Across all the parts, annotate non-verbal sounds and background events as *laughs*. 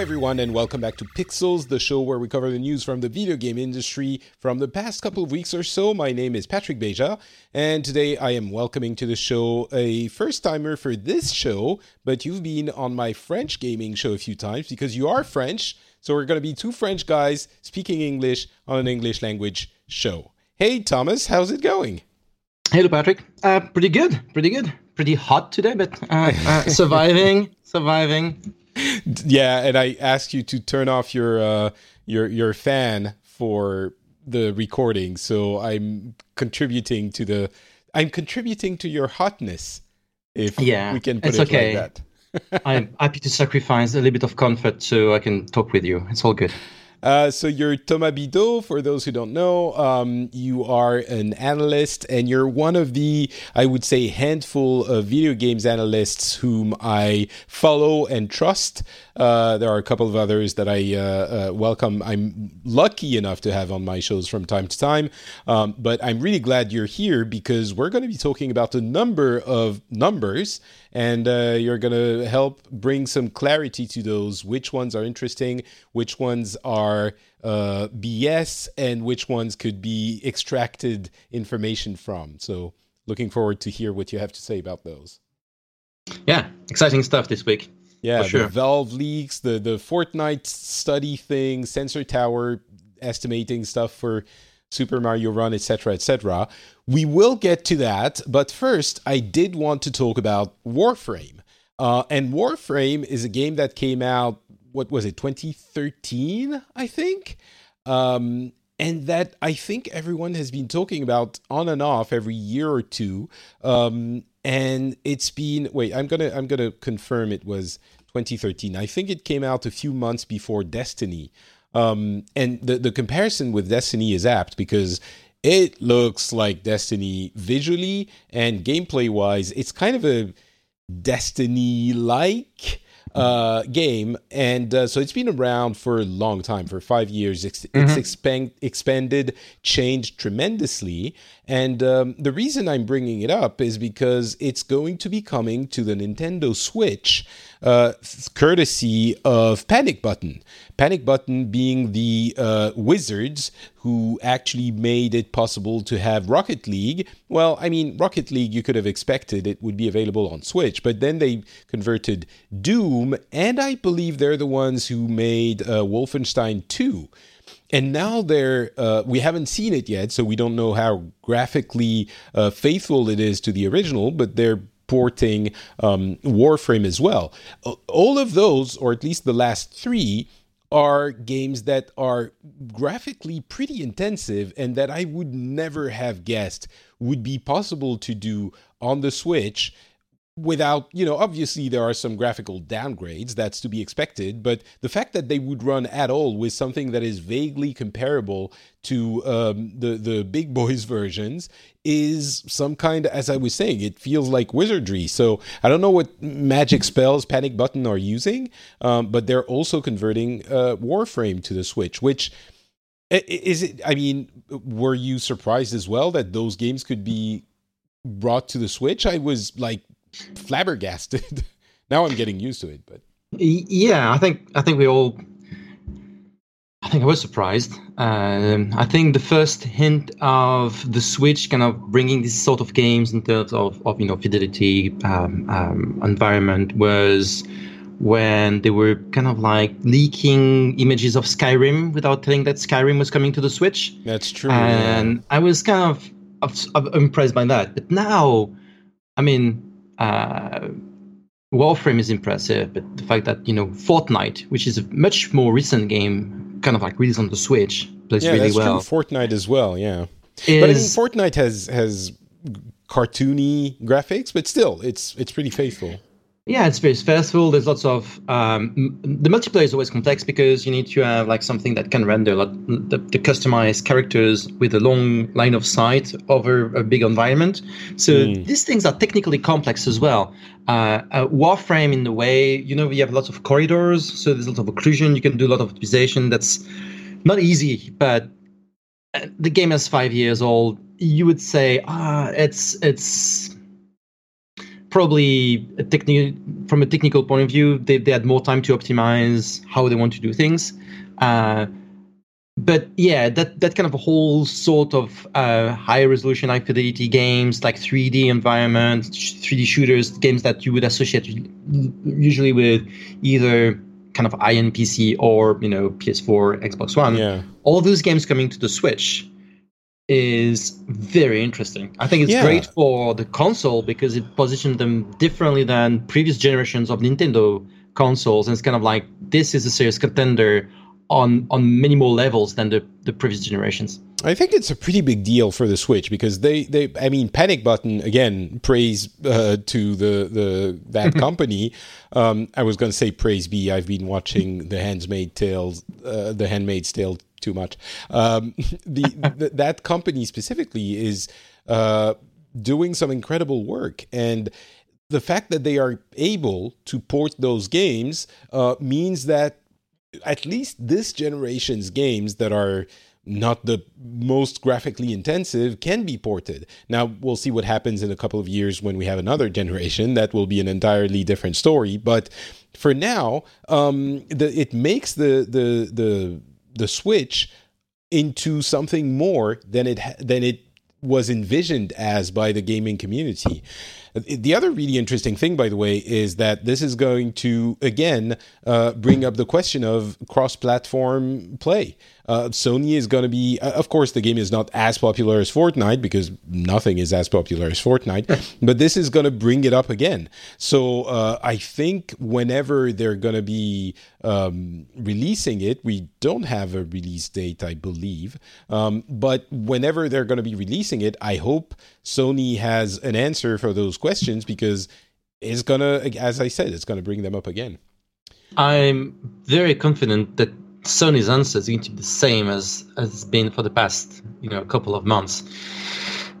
Everyone, and welcome back to Pixels, the show where we cover the news from the video game industry from the past couple of weeks or so. My name is Patrick Beja, and today I am welcoming to the show a first timer for this show, but you've been on my French gaming show a few times because you are French. So we're going to be two French guys speaking English on an English language show. Hey, Thomas, how's it going? Hello, Patrick. Uh, pretty good, pretty good. Pretty hot today, but uh, uh, *laughs* surviving, surviving *laughs* yeah, and I asked you to turn off your uh, your your fan for the recording, so I'm contributing to the I'm contributing to your hotness. If yeah, we can put it okay. like that. *laughs* I'm happy to sacrifice a little bit of comfort so I can talk with you. It's all good. Uh, so you're Thomas Bidaux. For those who don't know, um, you are an analyst, and you're one of the, I would say, handful of video games analysts whom I follow and trust. Uh, there are a couple of others that I uh, uh, welcome. I'm lucky enough to have on my shows from time to time, um, but I'm really glad you're here because we're going to be talking about a number of numbers, and uh, you're going to help bring some clarity to those. Which ones are interesting? Which ones are BS? And which ones could be extracted information from? So, looking forward to hear what you have to say about those. Yeah, exciting stuff this week. Yeah, sure. the Valve leaks, the the Fortnite study thing, Sensor Tower estimating stuff for Super Mario Run, etc., etc. We will get to that, but first, I did want to talk about Warframe. Uh, and Warframe is a game that came out, what was it, 2013, I think? Um, and that I think everyone has been talking about on and off every year or two. Um, and it's been wait i'm gonna i'm gonna confirm it was 2013 i think it came out a few months before destiny um, and the, the comparison with destiny is apt because it looks like destiny visually and gameplay wise it's kind of a destiny like uh, game, and uh, so it's been around for a long time, for five years. It's, mm-hmm. it's expand, expanded, changed tremendously, and um, the reason I'm bringing it up is because it's going to be coming to the Nintendo Switch, uh, courtesy of Panic Button. Panic Button being the uh, wizards who actually made it possible to have Rocket League. Well, I mean, Rocket League, you could have expected it would be available on Switch, but then they converted Doom, and I believe they're the ones who made uh, Wolfenstein 2 and now they're uh, we haven't seen it yet so we don't know how graphically uh, faithful it is to the original but they're porting um, warframe as well. All of those or at least the last three are games that are graphically pretty intensive and that I would never have guessed would be possible to do on the Switch without, you know, obviously there are some graphical downgrades, that's to be expected, but the fact that they would run at all with something that is vaguely comparable to um, the, the big *laughs* boys versions is some kind as I was saying, it feels like wizardry. So I don't know what magic spells Panic Button are using, um, but they're also converting uh, Warframe to the Switch, which is it, I mean, were you surprised as well that those games could be brought to the Switch? I was like flabbergasted. *laughs* now I'm getting used to it, but yeah, I think I think we all. I think I was surprised. Um, I think the first hint of the Switch kind of bringing this sort of games in terms of, of you know fidelity um, um, environment was when they were kind of like leaking images of Skyrim without telling that Skyrim was coming to the Switch. That's true. And yeah. I was kind of, of, of, impressed by that. But now, I mean, uh, Warframe is impressive, but the fact that you know Fortnite, which is a much more recent game, kind of like released on the Switch, plays yeah, really that's well. True. Fortnite as well, yeah. Is, but I mean, Fortnite has has cartoony graphics, but still, it's it's pretty faithful. Yeah, it's very faithful. There's lots of um, the multiplayer is always complex because you need to have like something that can render like, the, the customized characters with a long line of sight over a big environment. So mm. these things are technically complex as well. Uh, uh, Warframe, in the way you know, we have lots of corridors, so there's a lot of occlusion. You can do a lot of optimization. That's not easy, but uh, the game is five years old. You would say, ah, it's it's probably a technical from a technical point of view they, they had more time to optimize how they want to do things. Uh, but yeah that that kind of a whole sort of uh, high resolution high fidelity games like 3d environments 3d shooters games that you would associate usually with either kind of iron pc or you know ps4 xbox one. Yeah. All those games coming to the switch is very interesting. I think it's Yeah. great for the console because it positioned them differently than previous generations of Nintendo consoles. And it's kind of like this is a serious contender on on many more levels than the, the previous generations. I think it's a pretty big deal for the Switch because they, they I mean, Panic Button again, praise uh, to the the that *laughs* company. Um, I was going to say praise be. I've been watching the Handmaid's Tale, uh, the Handmaid's Tale too much. Um, *laughs* the, the that company specifically is uh, doing some incredible work and. The fact that they are able to port those games uh, means that at least this generation's games that are not the most graphically intensive can be ported. Now we'll see what happens in a couple of years when we have another generation. That will be an entirely different story. But for now, um, the, it makes the the the the switch into something more than it than it was envisioned as by the gaming community. The other really interesting thing, by the way, is that this is going to again uh, bring up the question of cross-platform play. Uh, Sony is going to be, uh, of course, the game is not as popular as Fortnite because nothing is as popular as Fortnite, *laughs* but this is going to bring it up again. So uh, I think whenever they're going to be um, releasing it, we don't have a release date, I believe, um, but whenever they're going to be releasing it, I hope Sony has an answer for those questions because it's to, as I said, it's going to bring them up again. I'm very confident that Sony's answer is going to be the same as as it's been for the past you know couple of months.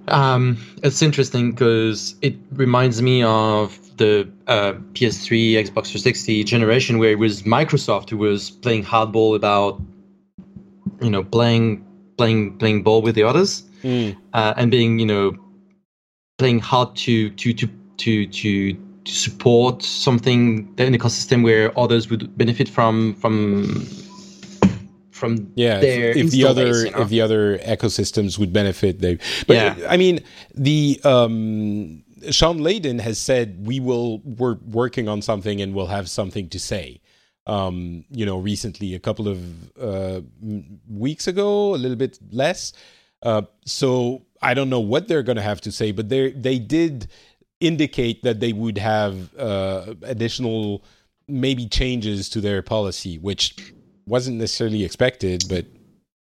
Um, it's interesting because it reminds me of the uh, PS3, Xbox 360 generation where it was Microsoft who was playing hardball about you know playing playing playing ball with the others Mm. uh, and being you know playing hard to to to to to to support something an ecosystem where others would benefit from from from yeah their if, if the other base, you know? if the other ecosystems would benefit they but Yeah. i mean the um Shawn Layden has said we will we're working on something and we'll have something to say um you know recently a couple of uh weeks ago a little bit less uh so i don't know what they're going to have to say but they they did indicate that they would have uh additional maybe changes to their policy which wasn't necessarily expected but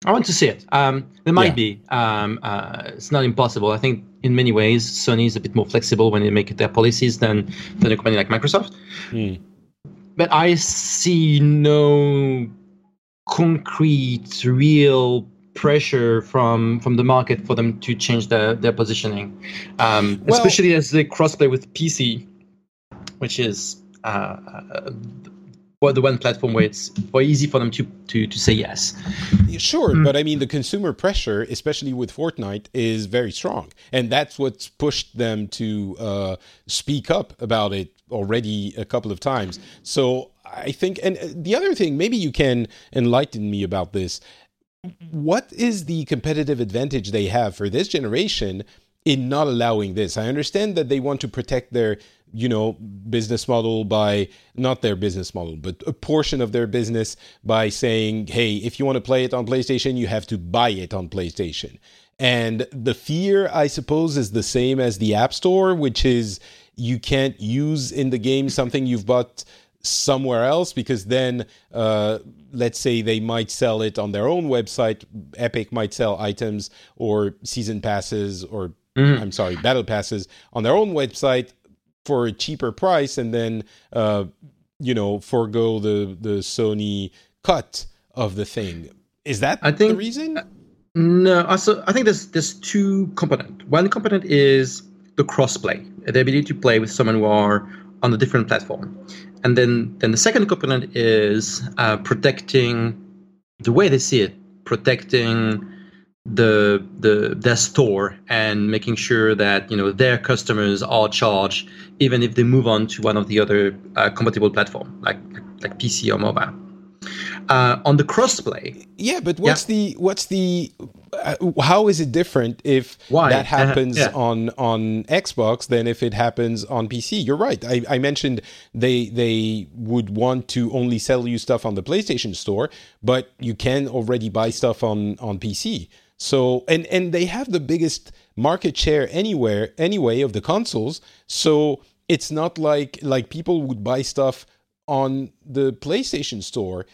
I want to see it. Um, there might Yeah. be. Um, uh, it's not impossible. I think in many ways Sony is a bit more flexible when they make their policies than than a company like Microsoft. Hmm. But I see no concrete, real pressure from from the market for them to change their their positioning, um, Well- especially as they crossplay with PC, which is. Uh, uh, the one platform where it's very easy for them to, to, to say yes. Sure, but I mean, the consumer pressure, especially with Fortnite, is very strong, and that's what's pushed them to uh, speak up about it already a couple of times. So I think, and uh, the other thing, maybe you can enlighten me about this. Mm-hmm. What is the competitive advantage they have for this generation in not allowing this? I understand that they want to protect their you know business model by not their business model but a portion of their business by saying hey if you want to play it on PlayStation you have to buy it on PlayStation and the fear I suppose is the same as the App Store which is you can't use in the game something you've bought somewhere else because then uh, let's say they might sell it on their own website epic might sell items or season passes or mm-hmm. i'm sorry battle passes on their own website for a cheaper price and then uh, you know forego the the sony cut of the thing. Is that I think, the reason? uh, no also i think there's there's two component. One component is the crossplay the ability to play with someone who are on a different platform and then then the second component is uh, protecting the way they see it, protecting the the their store and making sure that you know their customers are charged even if they move on to one of the other uh, compatible platform like, like like PC or mobile. Uh, on the crossplay, yeah, but what's yeah. the what's the uh, how is it different if Why? that uh-huh. happens uh, yeah. on on Xbox than if it happens on PC? You're right. I, I mentioned they they would want to only sell you stuff on the PlayStation Store, but you can already buy stuff on on PC. So and and they have the biggest market share anywhere anyway of the consoles. So it's not like like people would buy stuff on the PlayStation Store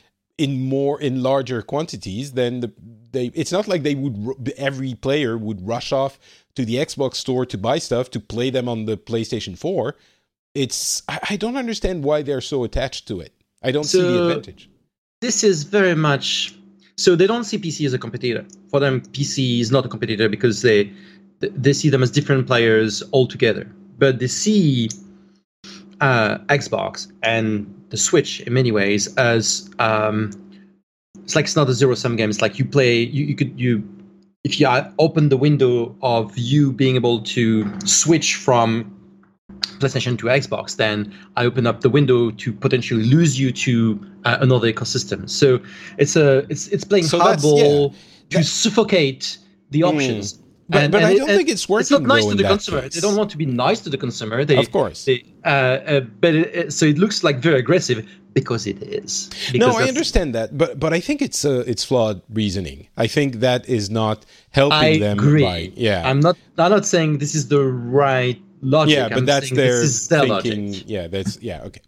in more in larger quantities then the they it's not like they would every player would rush off to the Xbox store to buy stuff to play them on the PlayStation 4 it's I, I don't understand why they're so attached to it. I don't so, see the advantage. this is very much so they don't see PC as a competitor. For them PC is not a competitor because they they see them as different players altogether. But they see uh, Xbox and the Switch in many ways as um, it's like it's not a zero sum game. It's like you play you, you could you if you open the window of you being able to switch from PlayStation to Xbox, then I open up the window to potentially lose you to uh, another ecosystem. So it's a it's it's playing so hardball yeah, to suffocate the hmm. options. Mm. But, and, but and I don't it, think it's working. It's not nice to the consumer. Case. They don't want to be nice to the consumer. They, of course. They, uh, uh, but it, so it looks like very aggressive because it is. Because no, I understand that, but but I think it's uh, it's flawed reasoning. I think that is not helping I them. Agree. By, yeah, I'm not. I'm not saying this is the right logic. Yeah, but I'm that's their, their thinking. Logic. Yeah, that's yeah. Okay.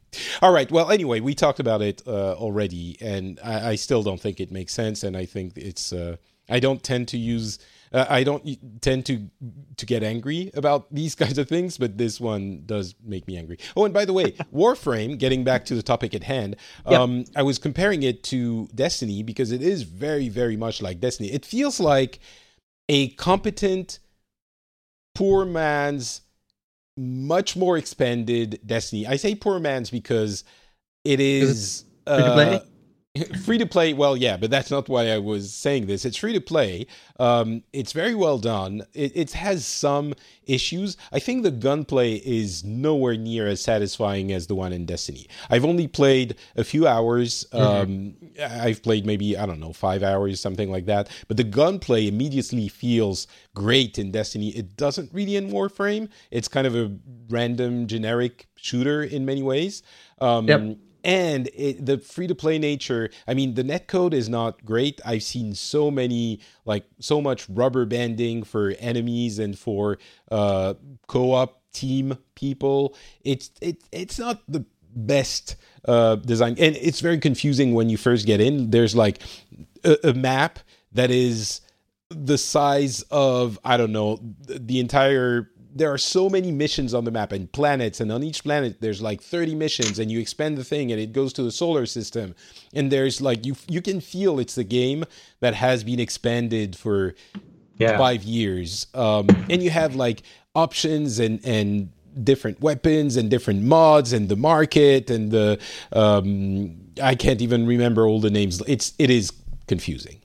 All right. Well, anyway, we talked about it uh, already, and I, I, still don't think it makes sense. And I think it's. Uh, I don't tend to use uh, I don't tend to to get angry about these *laughs* kinds of things, but this one does make me angry. Oh, and by the way, *laughs* Warframe. Getting back to the topic at hand, um, yep. I was comparing it to Destiny because it is very, very much like Destiny. It feels like a competent, poor man's, much more expanded Destiny. I say poor man's because it is. Uh, *laughs* free to play well yeah but that's not why i was saying this. It's free to play. Um, it's very well done. It, it, has some issues. I think the gunplay is nowhere near as satisfying as the one in destiny. I've only played a few hours. Mm-hmm. um, i've played maybe i don't know five hours something like that. But the gunplay immediately feels great in destiny. It doesn't really in warframe. It's kind of a random generic shooter in many ways. Um, yep and it, the free to play nature i mean the net code is not great. I've seen so many like so much rubber banding for enemies and for uh co-op team people. It's it, it's not the best uh design. And it's very confusing when you first get in. There's like a, a map that is the size of i don't know the entire there are so many missions on the map and planets and on each planet there's like 30 missions and you expand the thing and it goes to the solar system. And there's like you you can feel it's a game that has been expanded for yeah. 5 years. Um, and you have like options and and different weapons and different mods and the market and the um, I can't even remember all the names. It's it is confusing.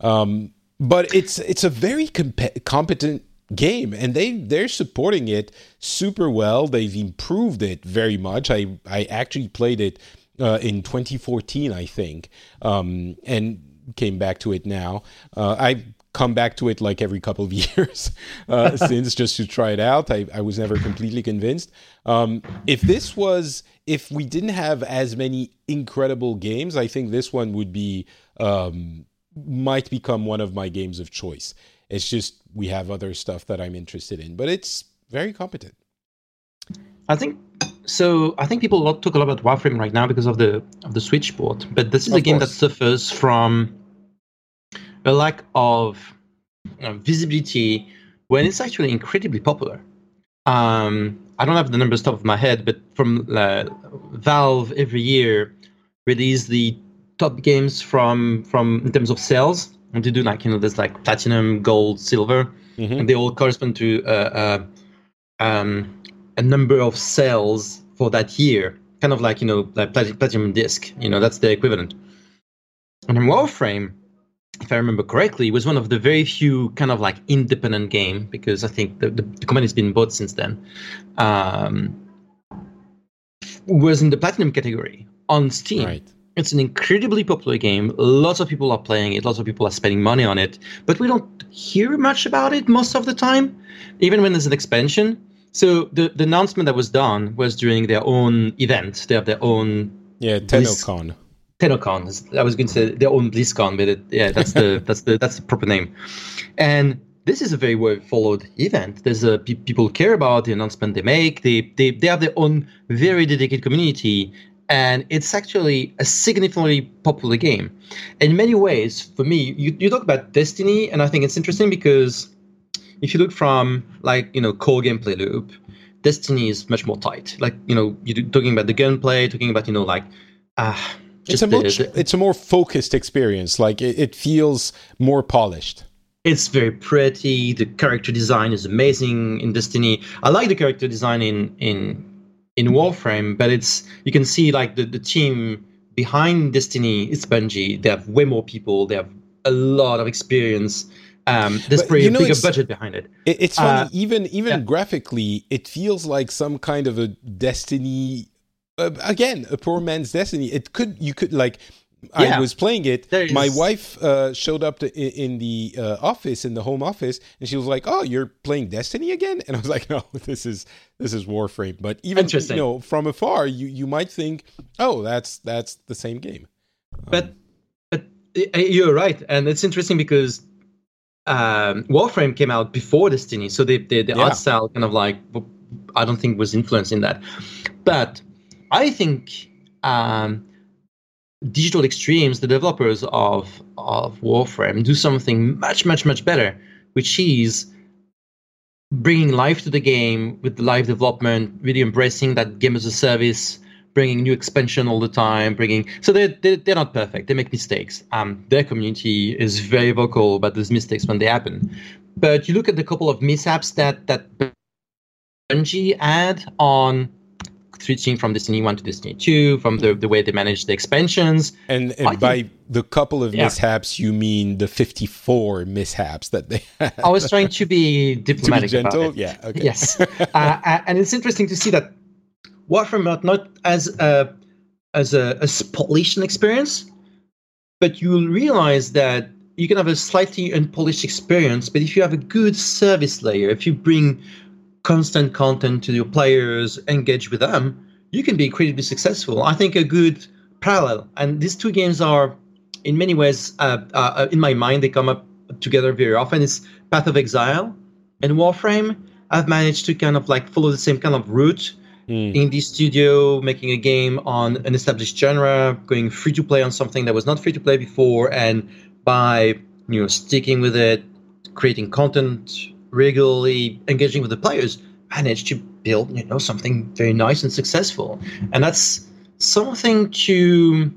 Um, but it's it's a very comp- competent game and they they're supporting it super well they've improved it very much i i actually played it uh, in 2014 i think um, and came back to it now uh, i come back to it like every couple of *laughs* years uh, *laughs* since just to try it out. I, I was never completely convinced. Um, if this was, if we didn't have as many incredible games, I think this one would be, um, might become one of my games of choice. It's just we have other stuff that I'm interested in, but it's very competent. I think so. I think people talk a lot about Warframe right now because of the of the Switch port, but this is of a game course. that suffers from a lack of uh, visibility when it's actually incredibly popular. Um, I don't have the numbers top of my head, but from uh, Valve every year release the top games from from in terms of sales, and to do like you know there's like platinum, gold, silver, mm-hmm. and they all correspond to uh, uh, um, a number of sales for that year, kind of like you know like platinum disc. You know that's the equivalent. And in Warframe, if I remember correctly, was one of the very few kind of like independent game because I think the, the, the company's been bought since then. Um, was in the platinum category on Steam. Right. It's an incredibly popular game. Lots of people are playing it. Lots of people are spending money on it, but we don't hear much about it most of the time, even when there's an expansion. So the, the announcement that was done was during their own event. They have their own yeah TennoCon. TennoCon. I was going to say their own BlizzCon, but it, yeah, that's the *laughs* that's the that's the proper name. And this is a very well followed event. There's a people care about the announcement they make. They they they have their own very dedicated community, and it's actually a significantly popular game. In many ways, for me, you, you talk about Destiny, and I think it's interesting because if you look from like you know core gameplay loop, Destiny is much more tight. Like you know you're talking about the gunplay, talking about you know like ah. Uh, it's a much, the, it's a more focused experience. Like it, it feels more polished. It's very pretty. The character design is amazing in Destiny. I like the character design in in in Warframe, but it's you can see like the, the team behind Destiny is Bungie. They have way more people. They have a lot of experience. Um, there's but, pretty you know, bigger budget behind it. it it's funny, uh, even even yeah. graphically, it feels like some kind of a Destiny. Uh, again, a poor man's Destiny. It could you could like. Yeah. I was playing it. My wife uh, showed up to, in the uh, office, in the home office, and she was like, "Oh, you're playing Destiny again?" And I was *laughs* like, "No, this is this is Warframe." But even you know, from afar, you you might think, "Oh, that's that's the same game." But um, but you're right, and it's interesting because um, Warframe came out before Destiny, so the the, the yeah. art style kind of like I don't think was influencing that. But I think um, Digital Extremes, the developers of of Warframe, do something much much much better, which is bringing life to the game with the live development, really embracing that game as a service bringing new expansion all the time, bringing so they're they're, they're not perfect. They make mistakes. Um, their community is very vocal about those mistakes when they happen. But you look at the couple of mishaps that that Bungie had on switching from Destiny 1 to Destiny 2, from the, the way they manage the expansions. And, and by think, the couple of yeah. mishaps, you mean the 54 mishaps that they had. I was trying to be diplomatic *laughs* to be gentle? Yeah, okay. Yes. uh, and it's interesting to see that Warframe not not as a as a, a polished experience, but you will realize that you can have a slightly unpolished experience. But if you have a good service layer, if you bring constant content to your players, engage with them, you can be incredibly successful. I think a good parallel, and these two games are, in many ways, uh, uh, in my mind, they come up together very often. It's Path of Exile and Warframe. I've managed to kind of like follow the same kind of route mm. indie studio making a game on an established genre, going free to play on something that was not free to play before, and by you know sticking with it, creating content regularly, engaging with the players, managed to build you know something very nice and successful, and that's something to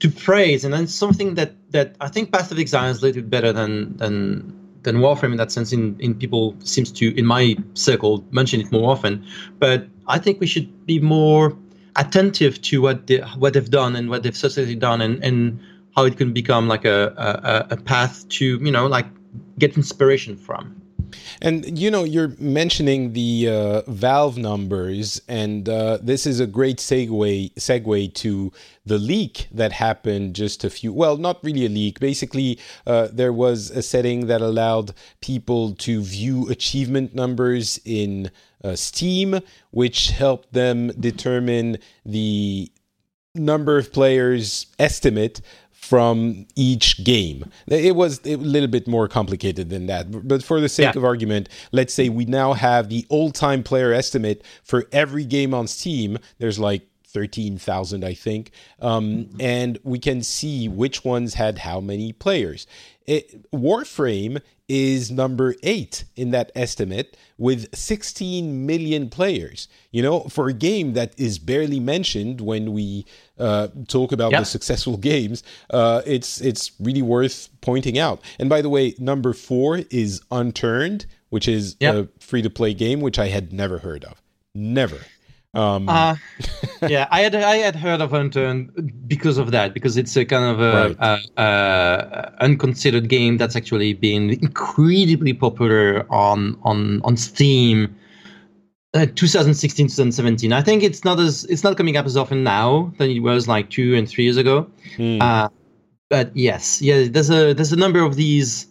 to praise, and then something that that I think Path of Exile is a little bit better than than than Warframe in that sense. In in people seems to in my circle mention it more often, but I think we should be more attentive to what they, what they've done and what they've successfully done, and, and how it can become like a, a, a path to you know like get inspiration from. And you know, you're mentioning the uh, Valve numbers, and uh, this is a great segue segue to the leak that happened just a few. Well, not really a leak. Basically, uh, there was a setting that allowed people to view achievement numbers in uh, Steam, which helped them determine the number of players estimate from each game. It was a little bit more complicated than that. But for the sake yeah. of argument, let's say we now have the old time player estimate for every game on Steam. There's like 13,000, I think. Um, and we can see which ones had how many players. It, Warframe is number eight in that estimate with 16 million players. You know, for a game that is barely mentioned when we uh, talk about the successful games, uh, it's it's really worth pointing out. And by the way, number four is Unturned, which is a free to play game which I had never heard of. Never. Um, uh, *laughs* yeah, I had I had heard of Unturned because of that, because it's a kind of a, right. a, a, unconsidered game that's actually been incredibly popular on on on Steam. Uh, 2016 2017 i think it's not as it's not coming up as often now than it was like two and three years ago mm. uh, but yes yeah there's a there's a number of these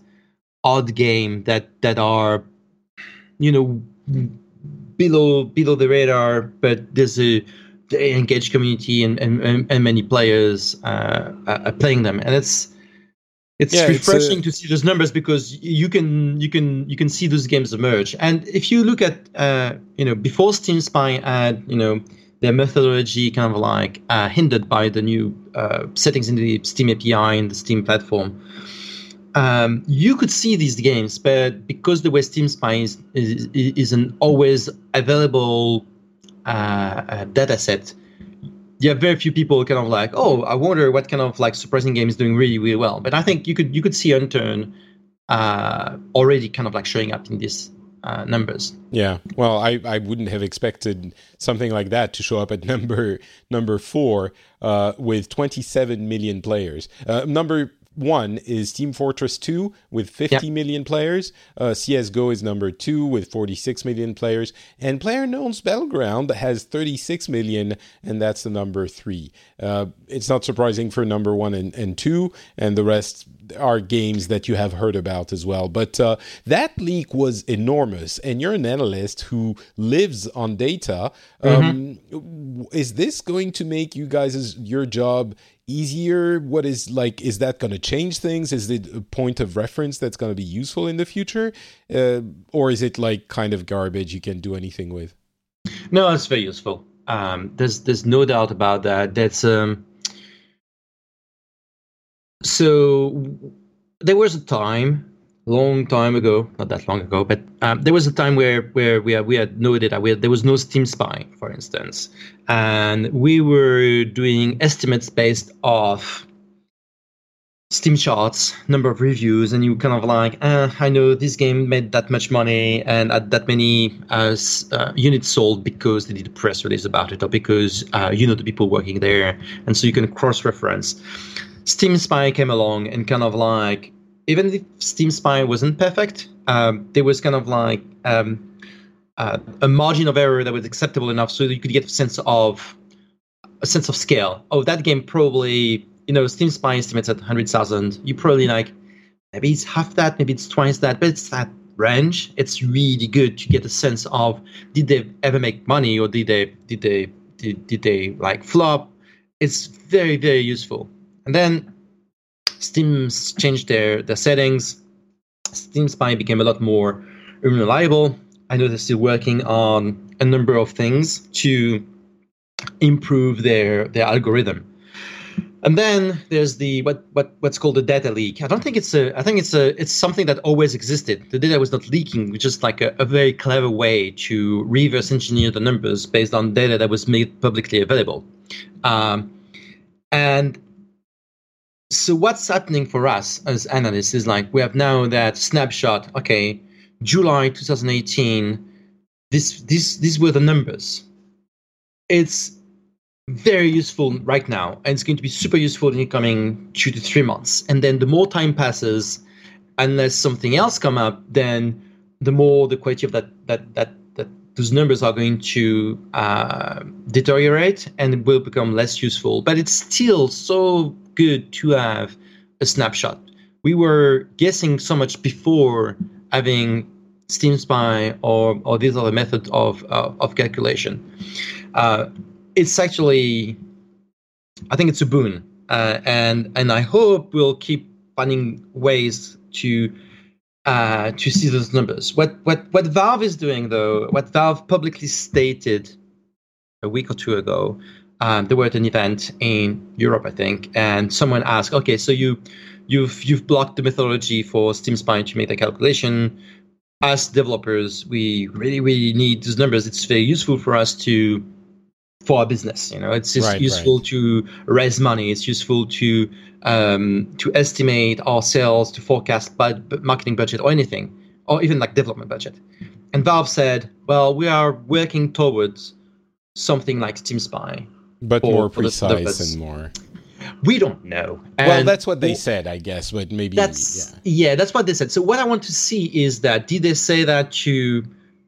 odd game that that are you know below below the radar, but there's a engaged community and and, and many players uh, are playing them, and it's it's yeah, refreshing it's a... to see those numbers because you can you can you can see those games emerge. And if you look at uh, you know before Steam Spy had you know their methodology kind of like uh, hindered by the new uh, settings in the Steam API and the Steam platform um, you could see these games, but because the West Steam Spy is, is, is an always available uh, uh, data set, you very few people kind of like, oh, I wonder what kind of like surprising game is doing really, really well. But I think you could you could see Unturned uh, already kind of like showing up in these uh, numbers. Yeah, well, I, I wouldn't have expected something like that to show up at *laughs* number number four uh, with 27 million players. Uh, number one is Team Fortress 2 with fifty yep. million players. Uh, CSGO is number two with 46 million players. And PlayerUnknown's Battleground has 36 million, and that's the number three. Uh, it's not surprising for number one and, and two, and the rest are games that you have heard about as well. But uh, that leak was enormous, and you're an analyst who lives on data. Mm-hmm. Um, is this going to make you guys' your job easier? What is like, is that going to change things? Is it a point of reference that's going to be useful in the future? Uh, or is it like kind of garbage you can do anything with? No, it's very useful. Um, there's there's no doubt about that. That's um, so there was a time long time ago, not that long ago, but um, there was a time where where we had, we had noted that we there was no Steam Spy, for instance, and we were doing estimates based off Steam charts, number of reviews, and you kind of like, eh, I know this game made that much money and at that many uh, uh, units sold because they did a press release about it, or because uh, you know the people working there, and so you can cross-reference. Steam Spy came along and kind of like even if Steam Spy wasn't perfect, um, there was kind of like um, uh, a margin of error that was acceptable enough so you could get a sense of a sense of scale. Oh, that game probably, you know, Steam Spy estimates at 100,000. You probably like, maybe it's half that, maybe it's twice that, but it's that range. It's really good to get a sense of did they ever make money or did they did they did, did they like flop? It's very very useful. And then Steam's changed their, their settings. Steam Spy became a lot more reliable. I know they're still working on a number of things to improve their their algorithm. And then there's the what what what's called the data leak. I don't think it's a I think it's a it's something that always existed. The data was not leaking, which is like a, a very clever way to reverse engineer the numbers based on data that was made publicly available. Um, and so what's happening for us as analysts is like we have now that snapshot. Okay, July 2018. This this these were the numbers. It's very useful right now, and it's going to be super useful in the coming two to three months. And then the more time passes, unless something else come up, then the more the quality of that that that those numbers are going to uh, deteriorate and it will become less useful. But it's still so good to have a snapshot. We were guessing so much before having Steam Spy or or these other methods of uh, of calculation. Uh, it's actually, I think it's a boon, uh, and and I hope we'll keep finding ways to uh, to see those numbers. What what what Valve is doing though, what Valve publicly stated a week or two ago, um, they were at an event in Europe, I think, and someone asked, "Okay, so you you've you've blocked the methodology for Steam Spy to make the calculation. As developers, we really really need those numbers. It's very useful for us to." For our business, you know, it's just Right, useful right. to raise money. It's useful to um, to estimate our sales, to forecast bud- bu- marketing budget or anything, or even like development budget. And Valve said, "Well, we are working towards something like Steam Spy. But for- more for the- the precise and more. We don't know." well, that's what they w- said, I guess. But maybe That's yeah. yeah. that's what they said. So what I want to see is that did they say that to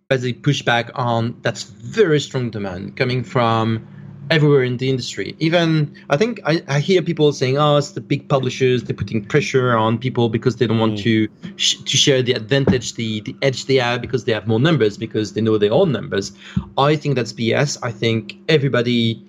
basically push back on that's very strong demand coming from everywhere in the industry. Even I think I, I hear people saying, "Oh, it's the big publishers. They're putting pressure on people because they don't want Mm. to sh- to share the advantage, the the edge they have because they have more numbers because they know their own numbers." I think that's BS. I think everybody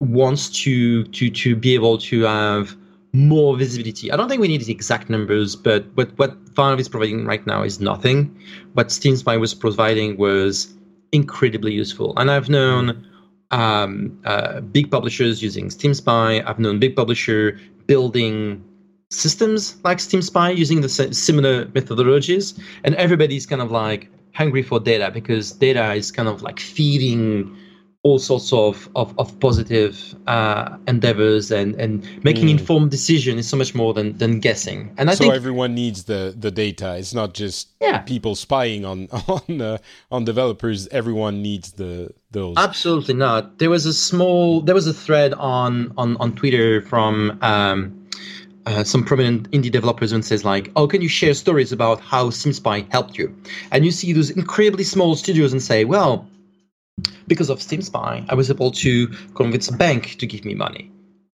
wants to to to be able to have more visibility. I don't think we need the exact numbers, but what what Valve is providing right now is nothing. What Steam Spy was providing was incredibly useful, and I've known um, uh, big publishers using Steam Spy. I've known big publisher building systems like Steam Spy using the similar methodologies, and everybody's kind of like hungry for data because data is kind of like feeding all sorts of of, of positive uh, endeavors and and making Mm. informed decision is so much more than than guessing. And I so think everyone needs the the data. It's not just Yeah. people spying on *laughs* on uh, on developers. Everyone needs the those. Absolutely not. There was a small, there was a thread on on on Twitter from um, uh, some prominent indie developers and says like, "Oh, can you share stories about how SteamSpy helped you?" And you see those incredibly small studios and say, "Well, because of Steam SteamSpy, I was able to convince a bank to give me money."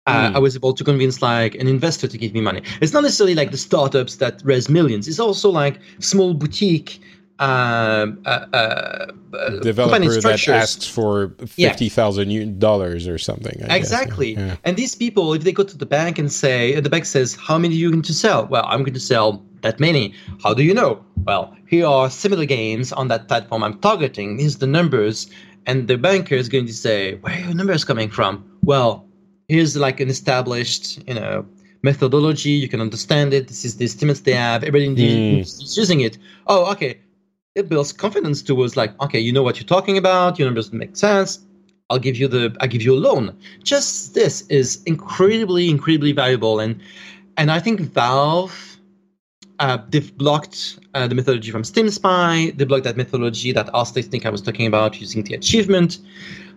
Uh, Mm. I was able to convince like an investor to give me money. It's not necessarily like the startups that raise millions. It's also like small boutique um, uh, uh, uh, company developer that asks for Yeah. fifty thousand dollars or something. I guess, yeah. Exactly. Yeah. And these people, if they go to the bank and say, the bank says, How many are you going to sell? Well, I'm going to sell that many. How do you know? Well, here are similar games on that platform I'm targeting. Here's the numbers. And the banker is going to say, Where are your numbers coming from? Well, here's like an established, you know, methodology. You can understand it. This is the estimates they have. Everybody in the industry is using it. Oh, okay. It builds confidence towards like, okay, you know what you're talking about. Your numbers make sense. I'll give you the I'll give you a loan. Just this is incredibly, incredibly valuable, and and I think Valve uh, they've blocked uh, the methodology from Steam Spy. They blocked that methodology that Ars Technica was talking about using the achievement.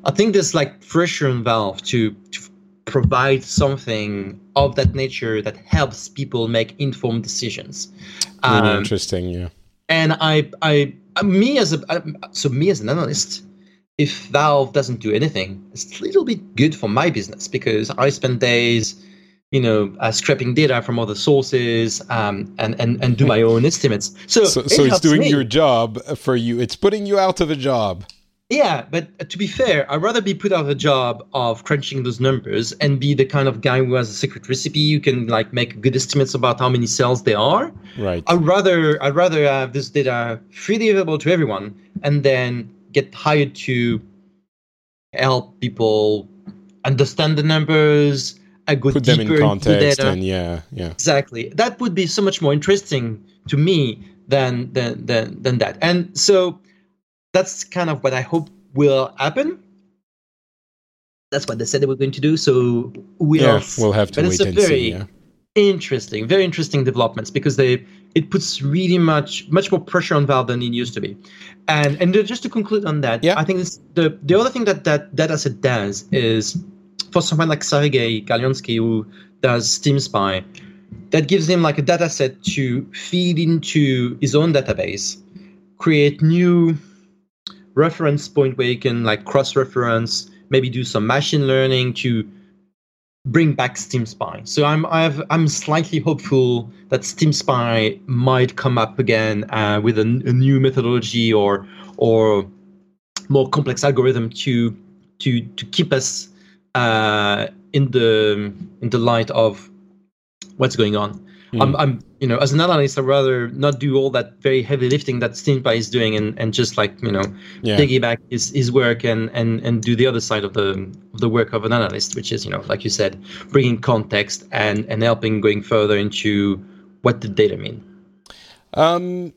I think there's like pressure on Valve to to provide something of that nature that helps people make informed decisions. Really Um, interesting. Yeah. And I, I, uh, me as a, uh, so me as an analyst, if Valve doesn't do anything, it's a little bit good for my business because I spend days, you know, uh, scraping data from other sources, um, and and and do my *laughs* own estimates. So, So, it so it's doing me. your job for you. It's putting you out of a job. Yeah, but uh, to be fair, I'd rather be put out of a job of crunching those numbers and be the kind of guy who has a secret recipe who can like make good estimates about how many cells there are. Right. I'd rather I'd rather have this data freely available to everyone and then get hired to help people understand the numbers, uh, go Put them deeper in into the context and yeah, yeah. Exactly. That would be so much more interesting to me than than than, than that. And so that's kind of what I hope will happen. That's what they said they were going to do. So we'll Yeah, we'll have to but it's wait a and very see. Yeah. interesting, very interesting developments because they it puts really much much more pressure on Valve than it used to be. And and just to conclude on that, Yeah. I think this, the the other thing that that dataset does is for someone like Sergey Galyonkin who does Steam Spy, that gives him like a dataset to feed into his own database create new reference point where you can like cross-reference, maybe do some machine learning to bring back Steam Spy. So I'm I've, I'm slightly hopeful that Steam Spy might come up again uh, with a, a, new methodology or or more complex algorithm to to to keep us uh, in the in the light of what's going on. Mm. I'm, I'm, you know, as an analyst, I'd rather not do all that very heavy lifting that Spy is doing, and, and just like you know, yeah. piggyback his, his work and, and and do the other side of the of the work of an analyst, which is you know, like you said, bringing context and and helping going further into what the data mean. Um,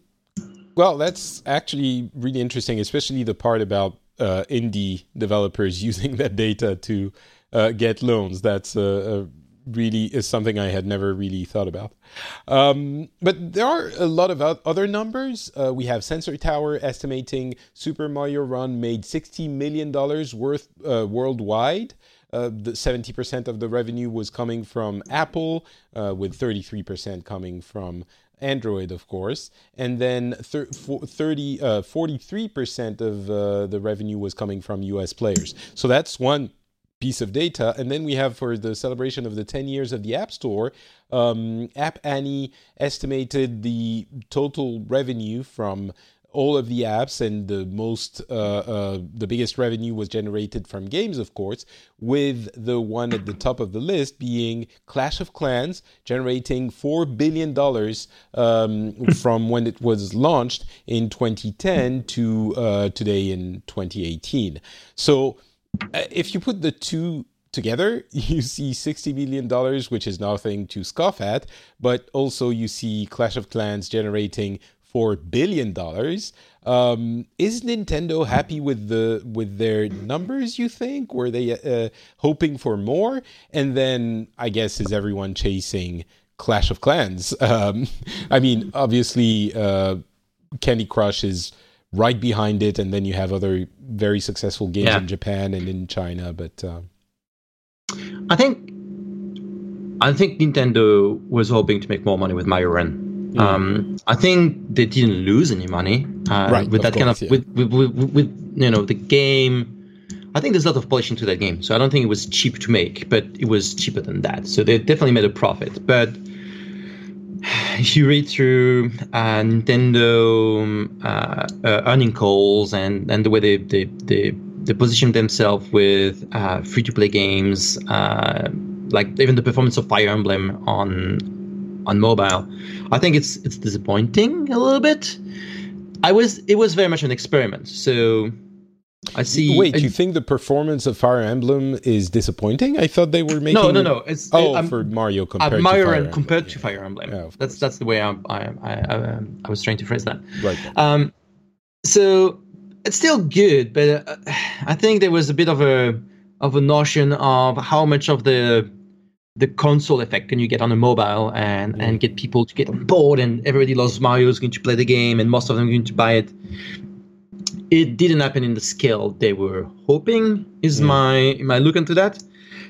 well, that's actually really interesting, especially the part about uh, indie developers *laughs* using that data to uh, get loans. That's a, a really is something I had never really thought about. Um, but there are a lot of other numbers. Uh, we have Sensor Tower estimating Super Mario Run made $60 million worth uh, worldwide. Uh, the 70% of the revenue was coming from Apple, uh, with 33% coming from Android, of course, and then thir- 30, uh, 43% of uh, the revenue was coming from US players. So that's one piece of data. And then we have for the celebration of the 10 years of the App Store, um, App Annie estimated the total revenue from all of the apps and the most uh, uh, the biggest revenue was generated from games of course with the one at the top of the list being clash of clans generating four billion dollars um, *laughs* from when it was launched in 2010 to uh, today in 2018 so if you put the two together, *laughs* you see $60 million, which is nothing to scoff at, but also you see Clash of Clans generating $4 billion. Um, is Nintendo happy with the with their numbers? You think? Were they uh, hoping for more? And then I guess is everyone chasing Clash of Clans? *laughs* Um, I mean, obviously, uh, Candy Crush is right behind it, and then you have other very successful games yeah. in Japan and in China. But uh... I think I think Nintendo was hoping to make more money with Mario Run. Mm. Um, I think they didn't lose any money uh, right, with that course, kind of yeah. with, with, with, with you know the game. I think there's a lot of polishing to that game, so I don't think it was cheap to make, but it was cheaper than that. So they definitely made a profit. But *sighs* you read through uh, Nintendo um, uh, uh, earning calls and, and the way they, they, they, they position themselves with uh, free to play games, uh, like even the performance of Fire Emblem on on mobile, I think it's it's disappointing a little bit. I was it was very much an experiment, so I see. Wait, you think the performance of Fire Emblem is disappointing? I thought they were making. No, no, no. It's oh um, for Mario compared uh, Mario to Fire Emblem. compared to Fire Emblem. Yeah, that's that's the way I I, I I, was trying to phrase that. Right. Um, so it's still good, but uh, I think there was a bit of a of a notion of how much of the the console effect can you get on a mobile and mm. and get people to get on board and everybody loves Mario is going to play the game and most of them are going to buy it it didn't happen in the scale they were hoping is mm. my my look into that.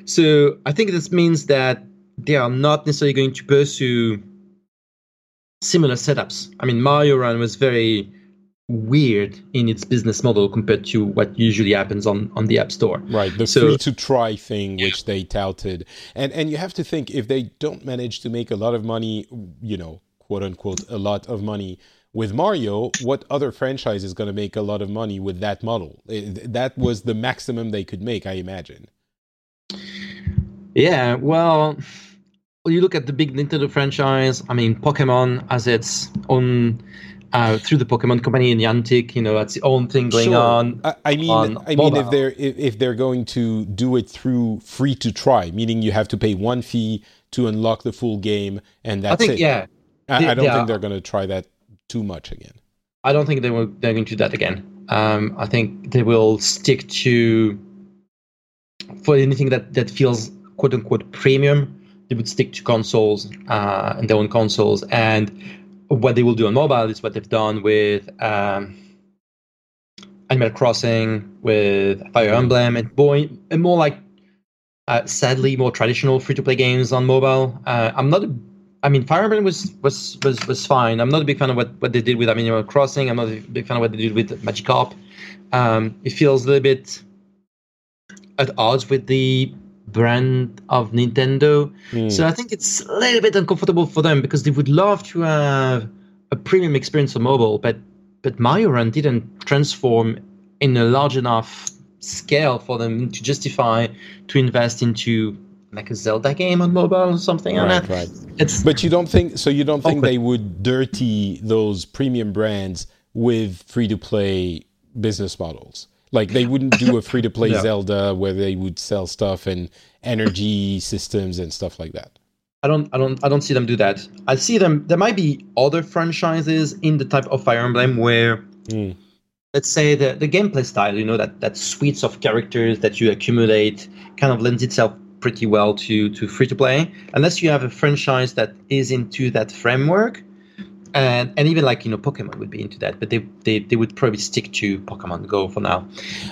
So i think this means that they are not necessarily going to pursue similar setups. I mean mario run was very weird in its business model compared to what usually happens on on the app store. Right the so, free to try thing which they touted. And and you have to think if they don't manage to make a lot of money you know quote unquote a lot of money with Mario, what other franchise is going to make a lot of money with that model? That was the maximum they could make, I imagine. Yeah, well, you look at the big Nintendo franchise. I mean, Pokemon as its own uh, through the Pokemon Company and Niantic. You know, that's the own thing going sure. on. I, I mean, on I mean, if they're if, if they're going to do it through free to try, meaning you have to pay one fee to unlock the full game, and that's I think, it. Yeah, I, I don't think they're going to try that too much again. I don't think they will. They're going to do that again. Um, I think they will stick to for anything that that feels quote unquote premium. They would stick to consoles uh, and their own consoles, and what they will do on mobile is what they've done with um, Animal Crossing, with Fire Emblem, and boy, and more like uh, sadly more traditional free to play games on mobile. Uh, I'm not a I mean, Fire Emblem was was was was fine. I'm not a big fan of what, what they did with Animal Crossing. I'm not a big fan of what they did with Magikarp. Um, it feels a little bit at odds with the brand of Nintendo. Mm. So I think it's a little bit uncomfortable for them because they would love to have a premium experience on mobile, but but Mario Run didn't transform in a large enough scale for them to justify to invest into like a Zelda game on mobile or something. Right, right. It's but you don't think so? You don't think they would dirty those premium brands with free to play business models? Like they wouldn't do a free to play *laughs* no. Zelda where they would sell stuff and energy systems and stuff like that. I don't, I don't, I don't see them do that. I see them. There might be other franchises in the type of Fire Emblem where, mm. let's say, the the gameplay style, you know, that that suites of characters that you accumulate, kind of lends itself pretty well to to free to play. Unless you have a franchise that is into that framework, and and even like you know Pokemon would be into that, but they they, they would probably stick to Pokemon Go for now.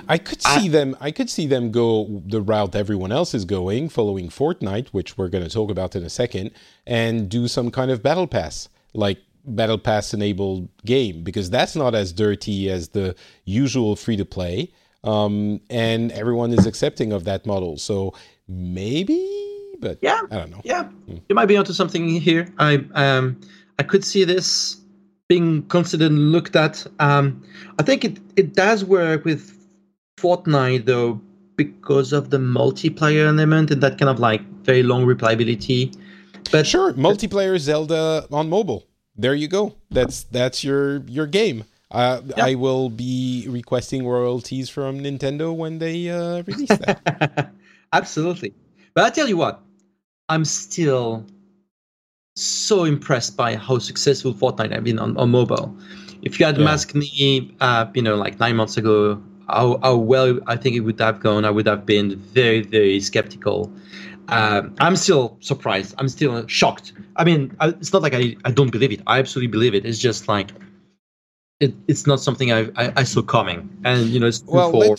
I could see I, them. I could see them go the route everyone else is going, following Fortnite, which we're going to talk about in a second, and do some kind of battle pass, like battle pass enabled game, because that's not as dirty as the usual free to play, um, and everyone is accepting of that model. So maybe, but yeah, I don't know. Yeah, hmm. you might be onto something here. I um I could see this being considered and looked at. Um, I think it, it does work with Fortnite though because of the multiplayer element and that kind of like very long replayability. But sure, multiplayer Zelda on mobile. There you go. That's that's your your game. Uh, yep. I will be requesting royalties from Nintendo when they uh, release that. *laughs* Absolutely. But I tell you what, I'm still so impressed by how successful Fortnite have been on, on mobile. If you had yeah. asked me, uh, you know, like nine months ago, how, how well I think it would have gone, I would have been very, very skeptical. Uh, I'm still surprised. I'm still shocked. I mean, I, it's not like I, I don't believe it. I absolutely believe it. It's just like it, it's not something I, I, I saw coming. And you know, it's well, for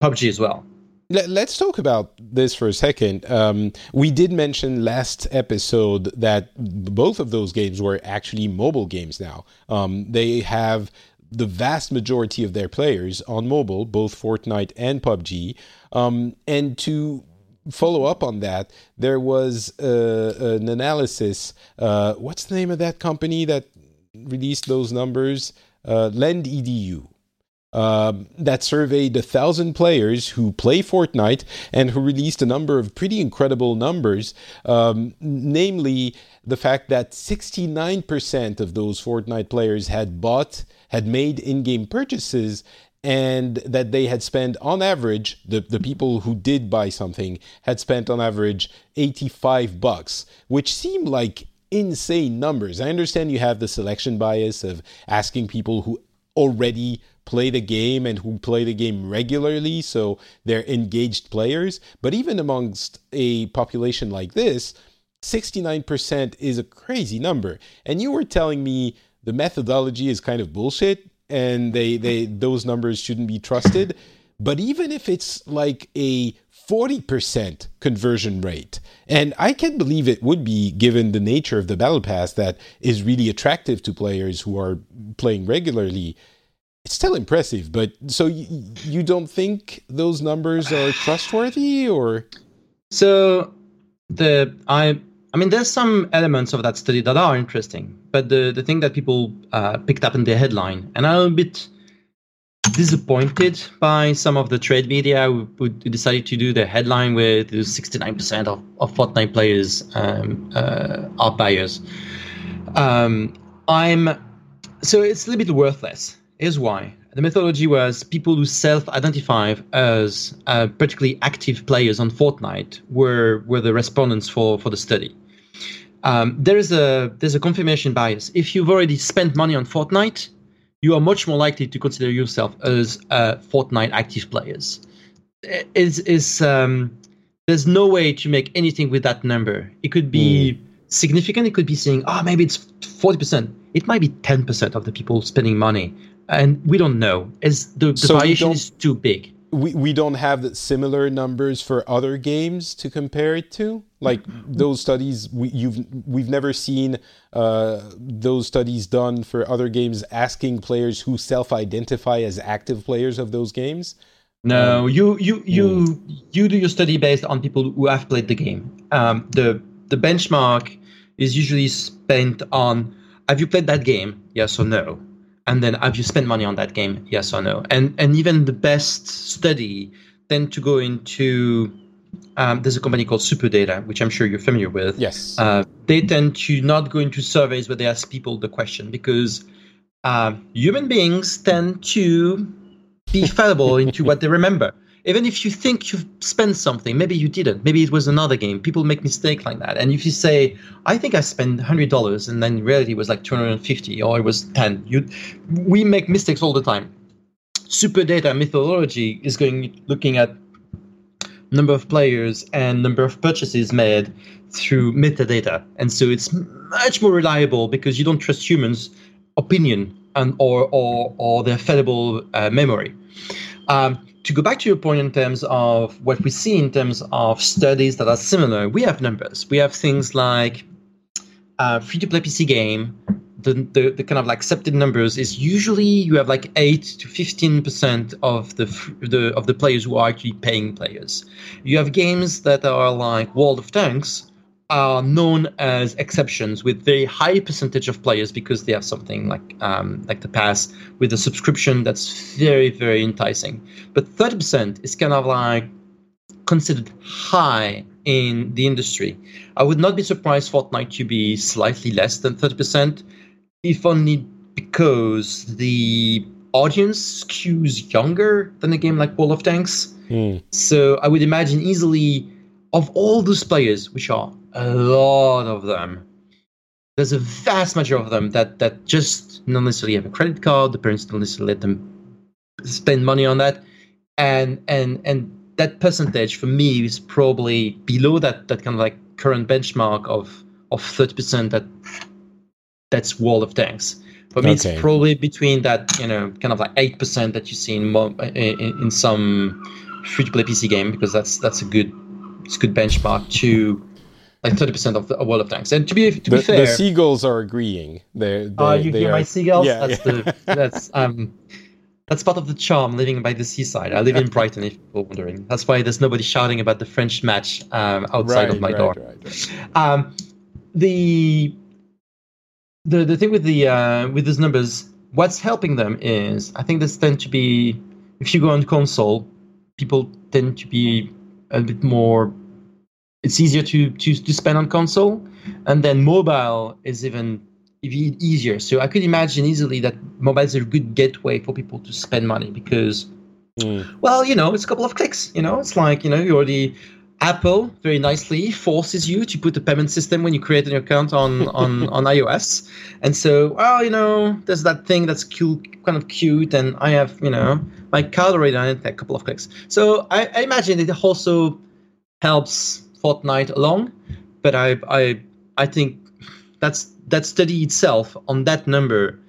PUBG as well. Let, us talk about this for a second. Um, we did mention last episode that both of those games were actually mobile games now. Um, they have the vast majority of their players on mobile, both Fortnite and PUBG. Um, and to follow up on that, there was uh, an analysis. Uh, what's the name of that company that released those numbers? Uh, um, that surveyed a thousand players who play Fortnite and who released a number of pretty incredible numbers, um, namely the fact that 69% of those Fortnite players had bought, had made in game purchases, and that they had spent on average, the, the people who did buy something had spent on average 85 bucks, which seemed like insane numbers. I understand you have the selection bias of asking people who already play the game and who play the game regularly, so they're engaged players. But even amongst a population like this, 69% is a crazy number. And you were telling me the methodology is kind of bullshit and they, they those numbers shouldn't be trusted. But even if it's like a 40% conversion rate. And I can believe it would be given the nature of the Battle Pass that is really attractive to players who are playing regularly it's still impressive, but so you, you don't think those numbers are trustworthy or? So the I I mean there's some elements of that study that are interesting, but the the thing that people uh, picked up in the headline, and I'm a bit disappointed by some of the trade media who, who decided to do the headline with 69% of, of Fortnite players um, uh, are buyers. Um, I'm so it's a little bit worthless Here's why. The methodology was people who self-identify as uh, particularly active players on Fortnite were were the respondents for for the study. Um, there is a there's a confirmation bias. If you've already spent money on Fortnite, you are much more likely to consider yourself as uh, Fortnite active players. Is is um, there's no way to make anything with that number. It could be mm. significant. It could be saying, oh, maybe it's forty percent. It might be ten percent of the people spending money and we don't know. as the, the so variation is too big. we, we don't have the similar numbers for other games to compare it to like those studies we, you've we've never seen uh, those studies done for other games asking players who self-identify as active players of those games no um, you you you mm. you do your study based on people who have played the game um, the the benchmark is usually spent on have you played that game yes or no and then have you spent money on that game? Yes or no? And and even the best study tend to go into um, there's a company called SuperData which i'm sure you're familiar with. Yes. Uh, they tend to not go into surveys where they ask people the question because uh, human beings tend to be fallible into what they remember *laughs* even if you think you've spent something, maybe you didn't. Maybe it was another game. People make mistakes like that. And if you say, I think I spent hundred dollars, and then in reality it was like two hundred and fifty, or it was ten, you, we make mistakes all the time. SuperData methodology is going looking at number of players and number of purchases made through metadata, and so it's much more reliable because you don't trust humans' opinion and or or or their fallible uh, memory. Um, to go back to your point in terms of what we see in terms of studies that are similar, we have numbers. We have things like uh, free to play PC game. The, the, the kind of like accepted numbers is usually you have like eight to fifteen percent of the the of the players who are actually paying players. You have games that are like World of Tanks, are known as exceptions with very high percentage of players because they have something like um, like the pass with a subscription that's very very enticing. But thirty percent is kind of like considered high in the industry. I would not be surprised Fortnite to be slightly less than thirty percent, if only because the audience skews younger than a game like World of Tanks. Mm. So I would imagine easily of all those players, which are a lot of them. There's a vast majority of them that that just not necessarily have a credit card. The parents don't necessarily let them spend money on that, and and and that percentage for me is probably below that that kind of like current benchmark of of thirty percent. That that's World of Tanks. For me, okay. it's probably between that you know kind of like eight percent that you see in, in, in some free to play PC game because that's that's a good it's a good benchmark to like thirty percent of the World of Tanks. And to be to the, be fair, the seagulls are agreeing. They, oh, you they hear are, my seagulls? Yeah, that's yeah. the *laughs* that's um that's part of the charm living by the seaside. I live in Brighton, if people are wondering. That's why there's nobody shouting about the French match um, outside right, of my right, door. Right, um, the the the thing with the uh, with these numbers, what's helping them is I think this tend to be if you go on console, people tend to be a bit more it's easier to, to, to spend on console. And then mobile is even even easier. So I could imagine easily that mobile is a good gateway for people to spend money because, mm. well, you know, it's a couple of clicks. You know, it's like you know, you already Apple very nicely forces you to put a payment system when you create an account on *laughs* on on iOS, and so well, you know, there's that thing that's cute, kind of cute, and I have you know my card already on it, a couple of clicks. So I, I imagine it also helps Fortnite along, but I I I think that's that study itself on that number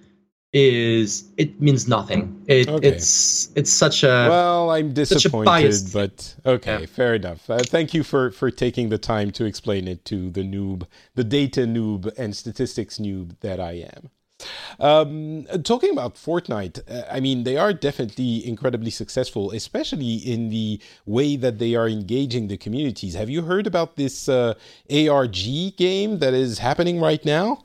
is it means nothing. It, okay. It's it's such a well. I'm disappointed, but okay, yeah. fair enough. Uh, thank you for for taking the time to explain it to the noob, the data noob and statistics noob that I am. Um, talking about Fortnite, uh, I mean, they are definitely incredibly successful, especially in the way that they are engaging the communities. Have you heard about this uh, ARG game that is happening right now?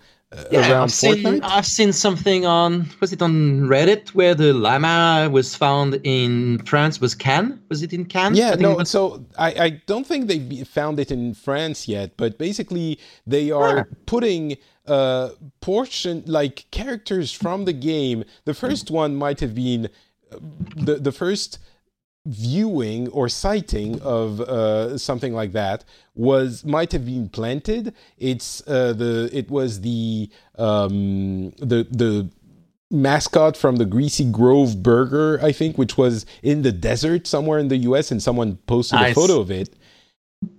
Yeah, I've seen, I've seen something on was it on Reddit where the llama was found in France? Was Cannes? Was it in Cannes? Yeah no was... so I, I don't think they found it in France yet but basically they are yeah. putting uh, portion like characters from the game. The first one might have been uh, the the first viewing or sighting of uh, something like that was might have been planted. It's uh, the it was the um, the the mascot from the Greasy Grove Burger, I think, which was in the desert somewhere in the U.S. and someone posted nice. a photo of it.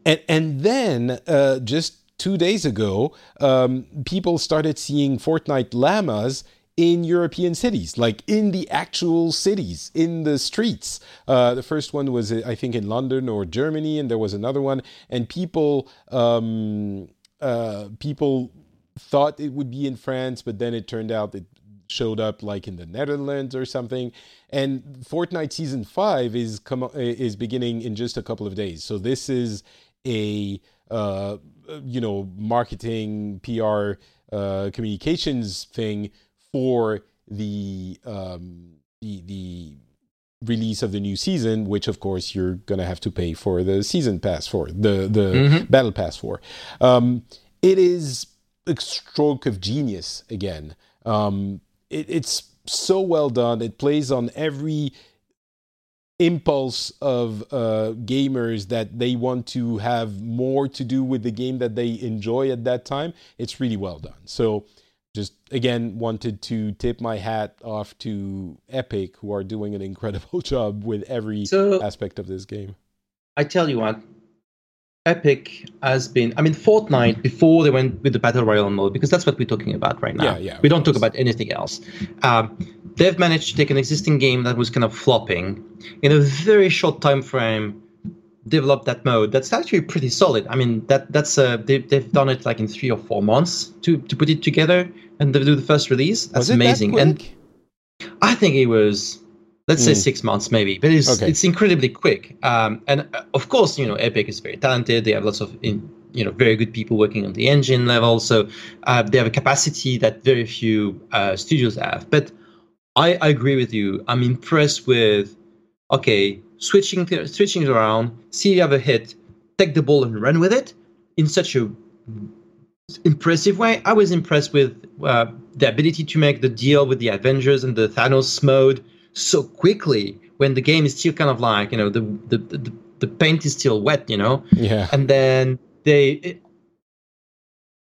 And and then uh, just two days ago, um, people started seeing Fortnite llamas in European cities, like in the actual cities, in the streets. Uh, the first one was, I think, in London or Germany, and there was another one. And people, um, uh, people thought it would be in France, but then it turned out it showed up like in the Netherlands or something. And Fortnite season five is com- is beginning in just a couple of days. So this is a uh, you know marketing PR uh, communications thing for the um, the the release of the new season, which of course you're gonna have to pay for the season pass for the the mm-hmm. battle pass for. Um, it is a stroke of genius again. Um, it, it's so well done. It plays on every impulse of uh, gamers that they want to have more to do with the game that they enjoy at that time. It's really well done. So just again wanted to tip my hat off to Epic, who are doing an incredible *laughs* job with every so, aspect of this game. I tell you what, Epic has been. I mean, Fortnite before they went with the battle royale mode, because that's what we're talking about right now. Yeah, yeah. We don't talk about anything else. Um, they've managed to take an existing game that was kind of flopping in a very short time frame develop that mode that's actually pretty solid i mean that that's uh they, they've done it like in three or four months to to put it together and they do the first release? That's amazing that and i think it was let's mm. say hmm. six months maybe but it's okay. it's incredibly quick. Um and uh, of course you know epic is very talented. They have lots of in, you know very good people working on the engine level. So uh, they have a capacity that very few uh, studios have. But I, I agree with you. I'm impressed with okay switching switching around, see you have a hit, take the ball and run with it in such a impressive way. I was impressed with uh, the ability to make the deal with the Avengers and the Thanos mode so quickly when the game is still kind of like you know the the the, the paint is still wet, you know. Yeah. And then they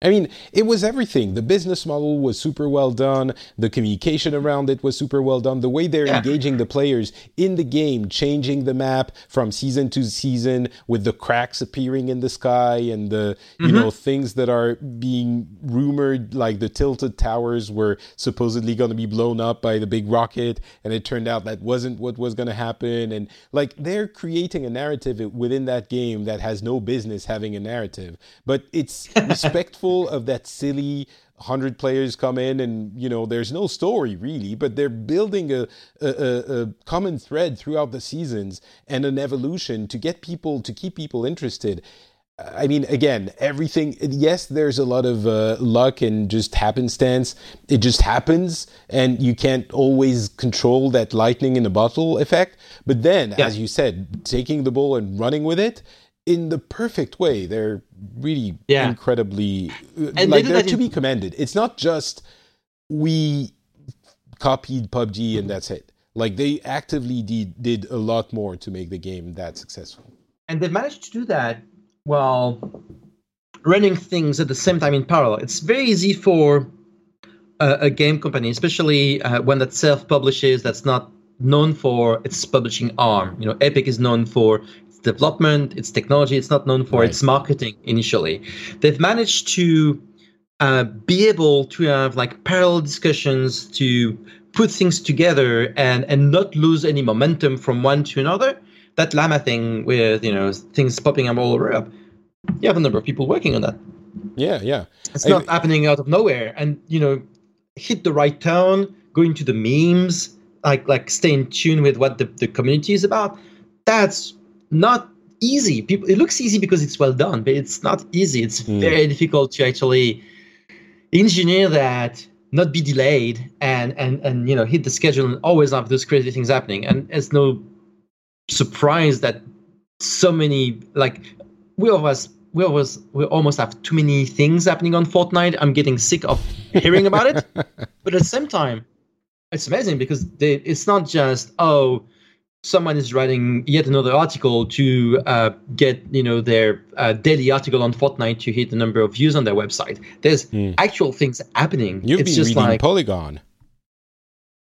I mean, it was everything. The business model was super well done. The communication around it was super well done. The way they're yeah. engaging the players in the game, changing the map from season to season with the cracks appearing in the sky and the, mm-hmm. you know, things that are being rumored, like the tilted towers were supposedly going to be blown up by the big rocket. And it turned out that wasn't what was going to happen. And like they're creating a narrative within that game that has no business having a narrative, but it's *laughs* respectful of that silly 100 players come in and you know there's no story really but they're building a, a, a, common thread throughout the seasons and an evolution to get people to keep people interested. I mean again everything yes there's a lot of uh, luck and just happenstance. It just happens and you can't always control that lightning in a bottle effect. But then yeah. as you said taking the ball and running with it in the perfect way. They're really yeah. incredibly and like they're to be commended. It's not just we copied PUBG and that's it. Like they actively did, did a lot more to make the game that successful. And they've managed to do that while running things at the same time in parallel. It's very easy for a, a game company, especially uh, one that self-publishes, that's not known for its publishing arm. You know, Epic is known for development, its technology. It's not known for right. its marketing initially. They've managed to uh, be able to have like parallel discussions to put things together and and not lose any momentum from one to another. That llama thing with you know things popping up all over Europe. You have a number of people working on that. Yeah, yeah. It's I, not happening out of nowhere, and you know, hit the right tone, go into the memes, like like stay in tune with what the, the community is about. That's not easy. People, it looks easy because it's well done, but it's not easy. It's mm. very difficult to actually engineer that, not be delayed, and and and you know hit the schedule and always have those crazy things happening. And it's no surprise that so many like we always we always we almost have too many things happening on Fortnite. I'm getting sick of hearing about it, *laughs* but at the same time, it's amazing because they, it's not just oh someone is writing yet another article to uh, get you know their uh, daily article on Fortnite to hit the number of views on their website. There's mm. actual things happening. You've it's been just reading like Polygon.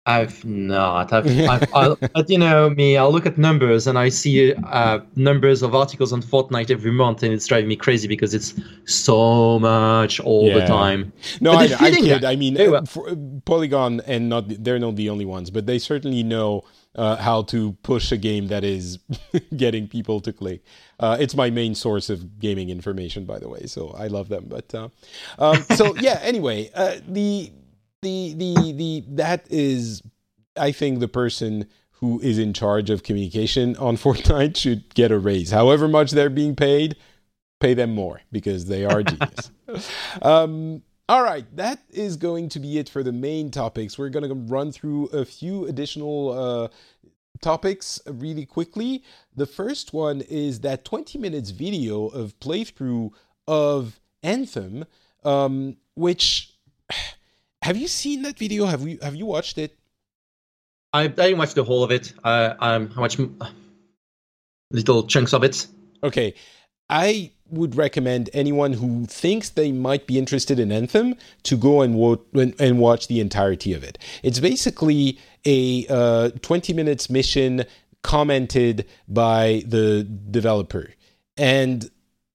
I've not. I've, *laughs* I've I'll, but you know me. I'll look at numbers and I see uh, numbers of articles on Fortnite every month, and it's driving me crazy because it's so much all Yeah. the time. No, I, I that- I mean, uh, well. uh, Polygon and not they're not the only ones, but they certainly know uh, how to push a game that is *laughs* getting people to click. Uh, it's my main source of gaming information, by the way, so I love them. But uh, um, so *laughs* yeah. Anyway, uh, the the the the that is, I think, the person who is in charge of communication on *laughs* Fortnite should get a raise. However much they're being paid, pay them more because they are genius. um, all right, that is going to be it for the main topics. We're going to run through a few additional uh, topics really quickly. The first one is that 20 minutes video of playthrough of Anthem, um, which *sighs* have you seen that video? Have you have you watched it? I, I didn't watch the whole of it. I I'm I watched little chunks of it. Okay, I would recommend anyone who thinks they might be interested in Anthem to go and, wo- and, watch the entirety of it. It's basically a uh, 20 minutes mission commented by the developer. And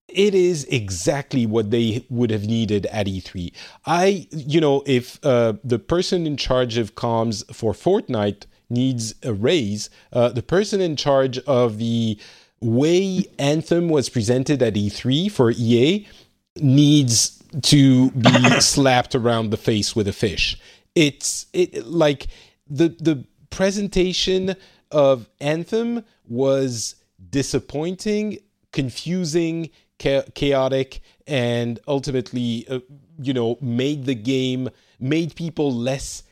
it is exactly what they would have needed at E3. I, you know, if uh, the person in charge of comms for Fortnite needs a raise, uh, the person in charge of the way Anthem was presented at E3 for EA needs to be *coughs* slapped around the face with a fish. It's it like the the presentation of Anthem was disappointing, confusing, cha- chaotic, and ultimately, uh, you know, made the game made people less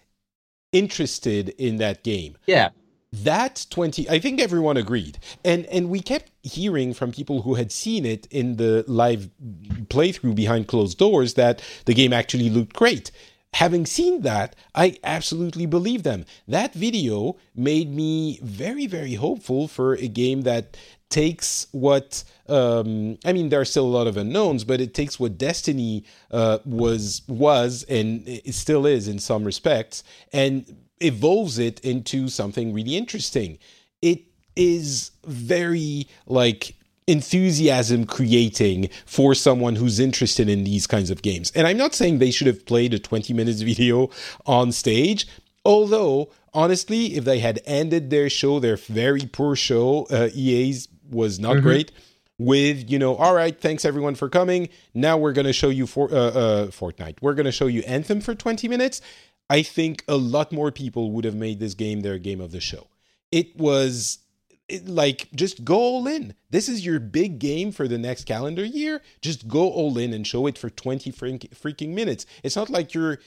interested in that game Yeah. That 20 i think everyone agreed. And and we kept hearing from people who had seen it in the live playthrough behind closed doors that the game actually looked great. Having seen that i absolutely believe them. That video made me very very hopeful for a game that takes what um, I mean, there are still a lot of unknowns, but it takes what Destiny uh, was was and it still is in some respects, and evolves it into something really interesting. It is very like enthusiasm creating for someone who's interested in these kinds of games. And I'm not saying they should have played a 20 minutes *laughs* video on stage, although honestly, if they had ended their show, their very poor show, uh, EA's was not great. With you know, all right, thanks everyone for coming. Now we're going to show you for uh, uh, Fortnite. We're going to show you Anthem for 20 minutes. I think a lot more people would have made this game their game of the show. It was it, like just go all in. This is your big game for the next calendar year. Just go all in and show it for 20 freaking minutes. It's not like your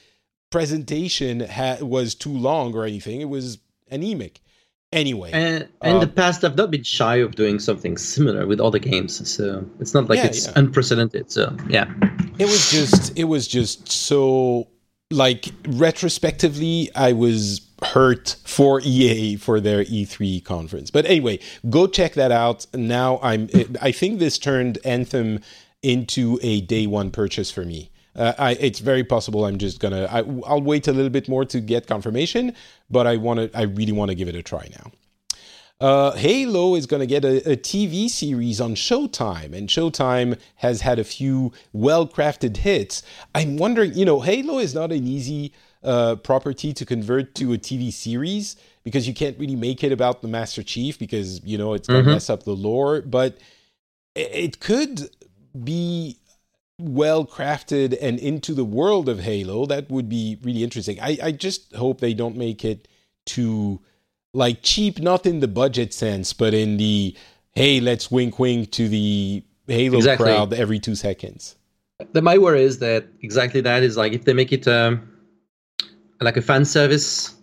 presentation ha- was too long or anything. It was anemic. Anyway, And in Uh, the past, I've not been shy of doing something similar with other games, so it's not like Yeah, it's yeah. unprecedented. So yeah, it was just it was just so like retrospectively i was hurt for ea for their e3 conference. But anyway go check that out. Now i'm i think this turned anthem into a day one purchase for me. Uh, I, it's very possible i'm just gonna I, i'll wait a little bit more to get confirmation but i want to i really want to give it a try now uh, Halo is going to get a, a TV series on Showtime, and Showtime has had a few well crafted hits. I'm wondering, you know, Halo is not an easy uh, property to convert to a TV series because you can't really make it about the Master Chief because, you know, it's going to Mhm. mess up the lore, but it, it could be well crafted and into the world of Halo. That would be really interesting. I, I just hope they don't make it too like cheap, not in the budget sense, but in the hey, let's wink wink to the Halo Exactly. crowd every two seconds. the, my worry is that exactly that is like if they make it um, like a fan service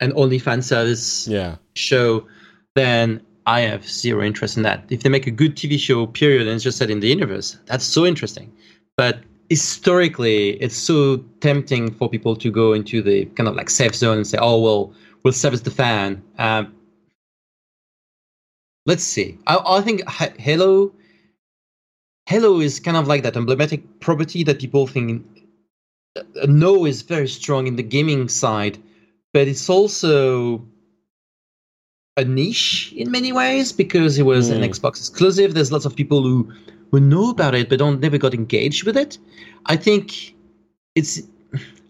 and only fan service Yeah. show, then I have zero interest in that. If they make a good TV show, period, and it's just set in the universe, that's so interesting. But historically, it's so tempting for people to go into the kind of like safe zone and say, "Oh well, we'll service the fan." Um, let's see. I, I think Halo, Halo is kind of like that emblematic property that people think uh, know is very strong in the gaming side, but it's also a niche in many ways because it was mm. an Xbox exclusive. There's lots of people who who know about it but don't never got engaged with it. I think it's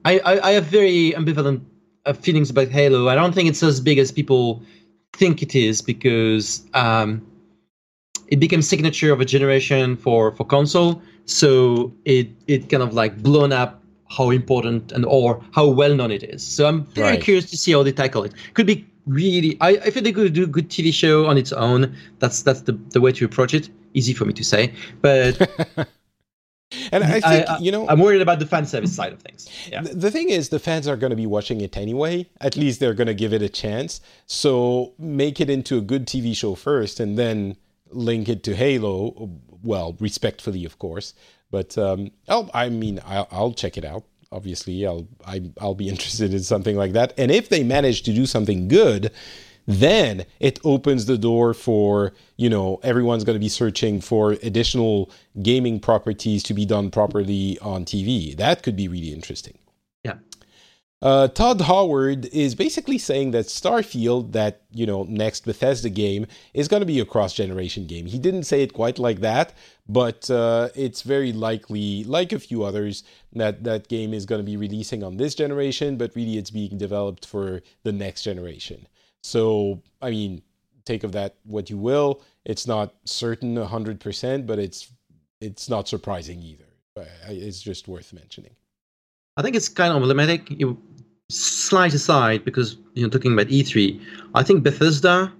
I, I, I have very ambivalent uh, feelings about Halo. I don't think it's as big as people think it is because um, it became signature of a generation for for console. So it it kind of like blown up how important and or how well known it is. So I'm very right. curious to see how they tackle it. Could be really I, I think they could do a good TV show on its own. That's that's the, the way to approach it. Easy for me to say. But *laughs* And I think I, you know, I'm worried about the fan service side of things. Yeah. The thing is, the fans are going to be watching it anyway. At least they're going to give it a chance. So make it into a good TV show first, and then link it to Halo. Well, respectfully, of course. But um, I'll, I mean, I'll, I'll check it out. Obviously, I'll I, I'll be *laughs* interested in something like that. And if they manage to do something good, then it opens the door for you know everyone's going to be searching for additional gaming properties to be done properly on TV. That could be really interesting. Yeah. Uh, Todd Howard is basically saying that Starfield, that you know next Bethesda game, is going to be a cross-generation game. He didn't say it quite like that, but uh, it's very likely, like a few others, that that game is going to be releasing on this generation, but really it's being developed for the next generation. So, I mean, take of that what you will. It's not certain 100%, but it's it's not surprising either. It's just worth mentioning. I think it's kind of emblematic. You slight aside because you know talking about E3. I think Bethesda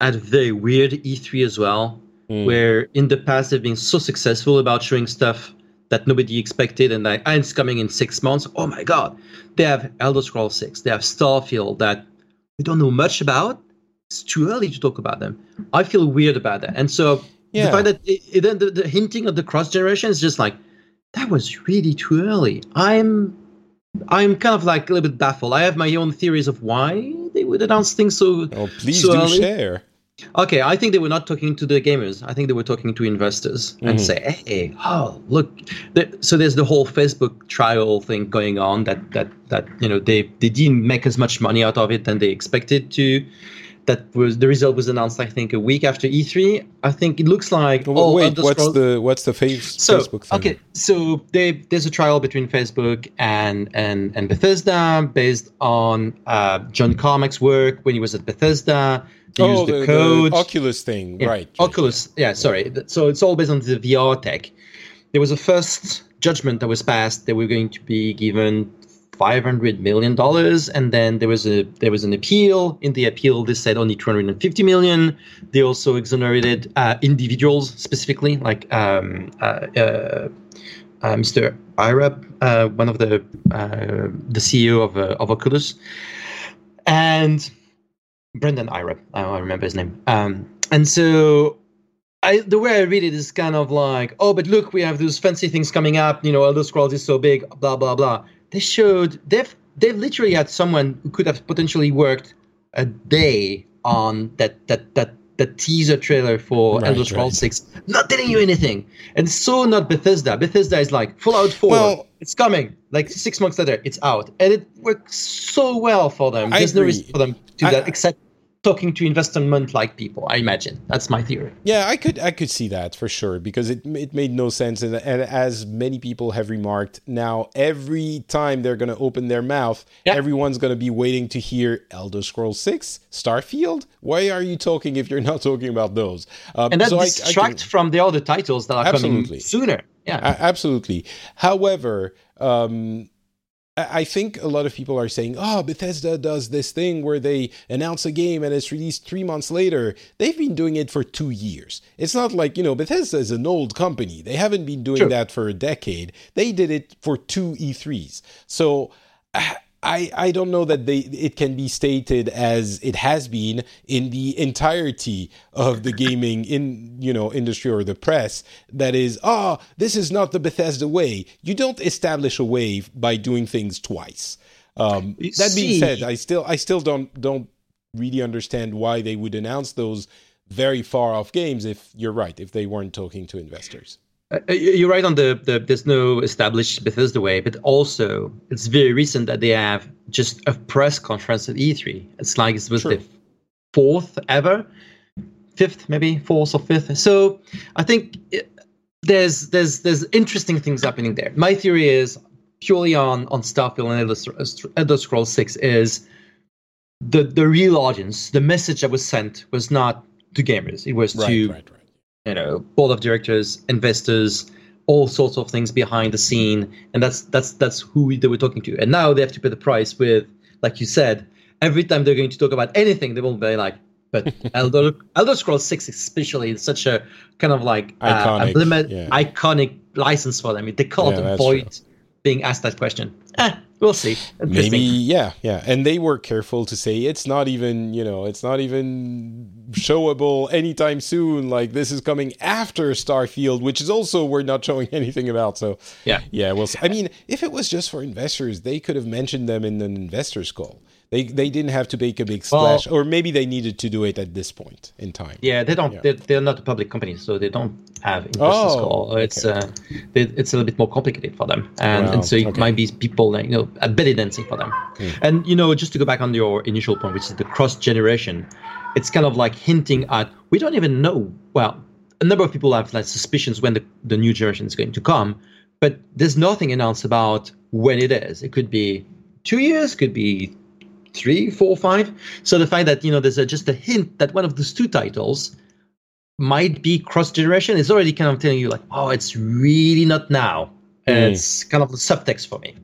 had a very weird E3 as well, mm. where in the past they've been so successful about showing stuff that nobody expected, and like, and it's coming in six months. Oh my god! They have Elder Scrolls Six, they have Starfield that we don't know much about. It's too early to talk about them. I feel weird about that, and so yeah. the fact that it, it, the, the hinting of the cross generation is just like that was really too early. I'm I'm kind of like a little bit baffled. I have my own theories of why they would announce things so. Oh, please so do early. share. Okay, I think they were not talking to the gamers. I think they were talking to investors mm-hmm. and say, "Hey, oh, look." So there's the whole Facebook trial thing going on. That that that you know they they didn't make as much money out of it than they expected to. That was the result was announced, I think, a week after E3. I think it looks like. Well, wait, what's the what's the face, so, Facebook thing? Okay, so they, there's a trial between Facebook and and and Bethesda based on uh, John Carmack's work when he was at Bethesda oh, use the, the code. The Oculus thing, yeah. right? Oculus, yeah, sorry. So it's all based on the VR tech. There was a first judgment that was passed that we're going to be given 500 million dollars and then there was a there was an appeal in the appeal they said only 250 million they also exonerated uh, individuals specifically like um, uh, uh, uh mr Iribe, uh, one of the uh, the ceo of, of oculus and Brendan Iribe. I remember his name. Um, and so I, the way I read it is kind of like, oh, but look, we have those fancy things coming up. You know, Elder Scrolls is so big, blah blah blah. They showed they've they've literally had someone who could have potentially worked a day on that that that the teaser trailer for right, Elder Scrolls right. 6, not telling you anything. And so not Bethesda. Bethesda is like Fallout 4, well, it's coming. Like six months later, it's out. And it works so well for them. There's no reason for them to do I, that except talking to investment like people i imagine. That's my theory. Yeah i could i could see that for sure because it, it made no sense. And, and as many people have remarked now every time they're going to open their mouth yeah. everyone's going to be waiting to hear elder scrolls 6 starfield? Why are you talking if you're not talking about those? Um, and that so distract from the other titles that are absolutely. coming sooner. Yeah. Absolutely. However um, I think a lot of people are saying, oh, Bethesda does this thing where they announce a game and it's released three months later. They've been doing it for two years. It's not like, you know, Bethesda is an old company. They haven't been doing sure. that for a decade. They did it for two E3s. So uh, I, I don't know that they it can be stated as it has been in the entirety of the gaming in you know industry or the press that is ah oh, this is not the Bethesda way. You don't establish a way by doing things twice. Um, that being said, I still I still don't don't really understand why they would announce those very far off games if you're right if they weren't talking to investors. Uh, you're right on the, the there's no established Bethesda way, but also it's very recent that they have just a press conference at E3. It's like it was True. the fourth ever, fifth maybe fourth or fifth. So I think it, there's there's there's interesting things happening there. My theory is purely on on Starfield and Elder Scrolls Six is the the real audience. The message that was sent was not to gamers; it was right, to right, right you know board of directors investors all sorts of things behind the scene. And that's that's that's who they were talking to. And now they have to pay the price with like you said every time they're going to talk about anything they won't be like but *laughs* Elder, Elder Scrolls 6 especially is such a kind of like uh, iconic, yeah. iconic license for them. They can't yeah, avoid being asked that question. Eh, we'll see. Maybe, yeah, yeah. And they were careful to say it's not even, you know, it's not even showable anytime soon. Like this is coming after Starfield, which is also we're not showing *laughs* anything about. So yeah, yeah. Well, I mean, if it was just for investors, they could have mentioned them in an investors call. They they didn't have to make a big splash, well, or maybe they needed to do it at this point in time. Yeah, they don't. Yeah. They're, they're, not a public company, so they don't have investors oh, call. It's okay. uh, they, it's a little bit more complicated for them, and, wow, and so it okay. might be people like, you know a belly dancing for them. Mm. And you know, just to go back on your initial point, which is the cross generation, it's kind of like hinting at we don't even know. Well, a number of people have like suspicions when the, the new generation is going to come, but there's nothing announced about when it is. It could be two years, could be three, four, five. So the fact that you know there's a, just a hint that one of those two titles might be cross generation is already kind of telling you like, oh, it's really not now. Mm. It's kind of the subtext for me.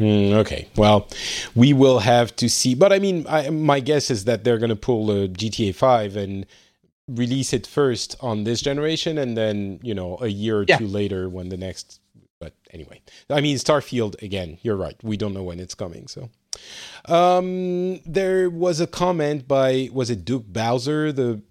Mm, okay, well, we will have to see. But I mean, I, my guess is that they're going to pull a GTA Five and release it first on this generation, and then you know a year or yeah. two later when the next. But anyway, I mean, Starfield again. You're right. We don't know when it's coming, so um, there was a comment by was it Doug Bowser, the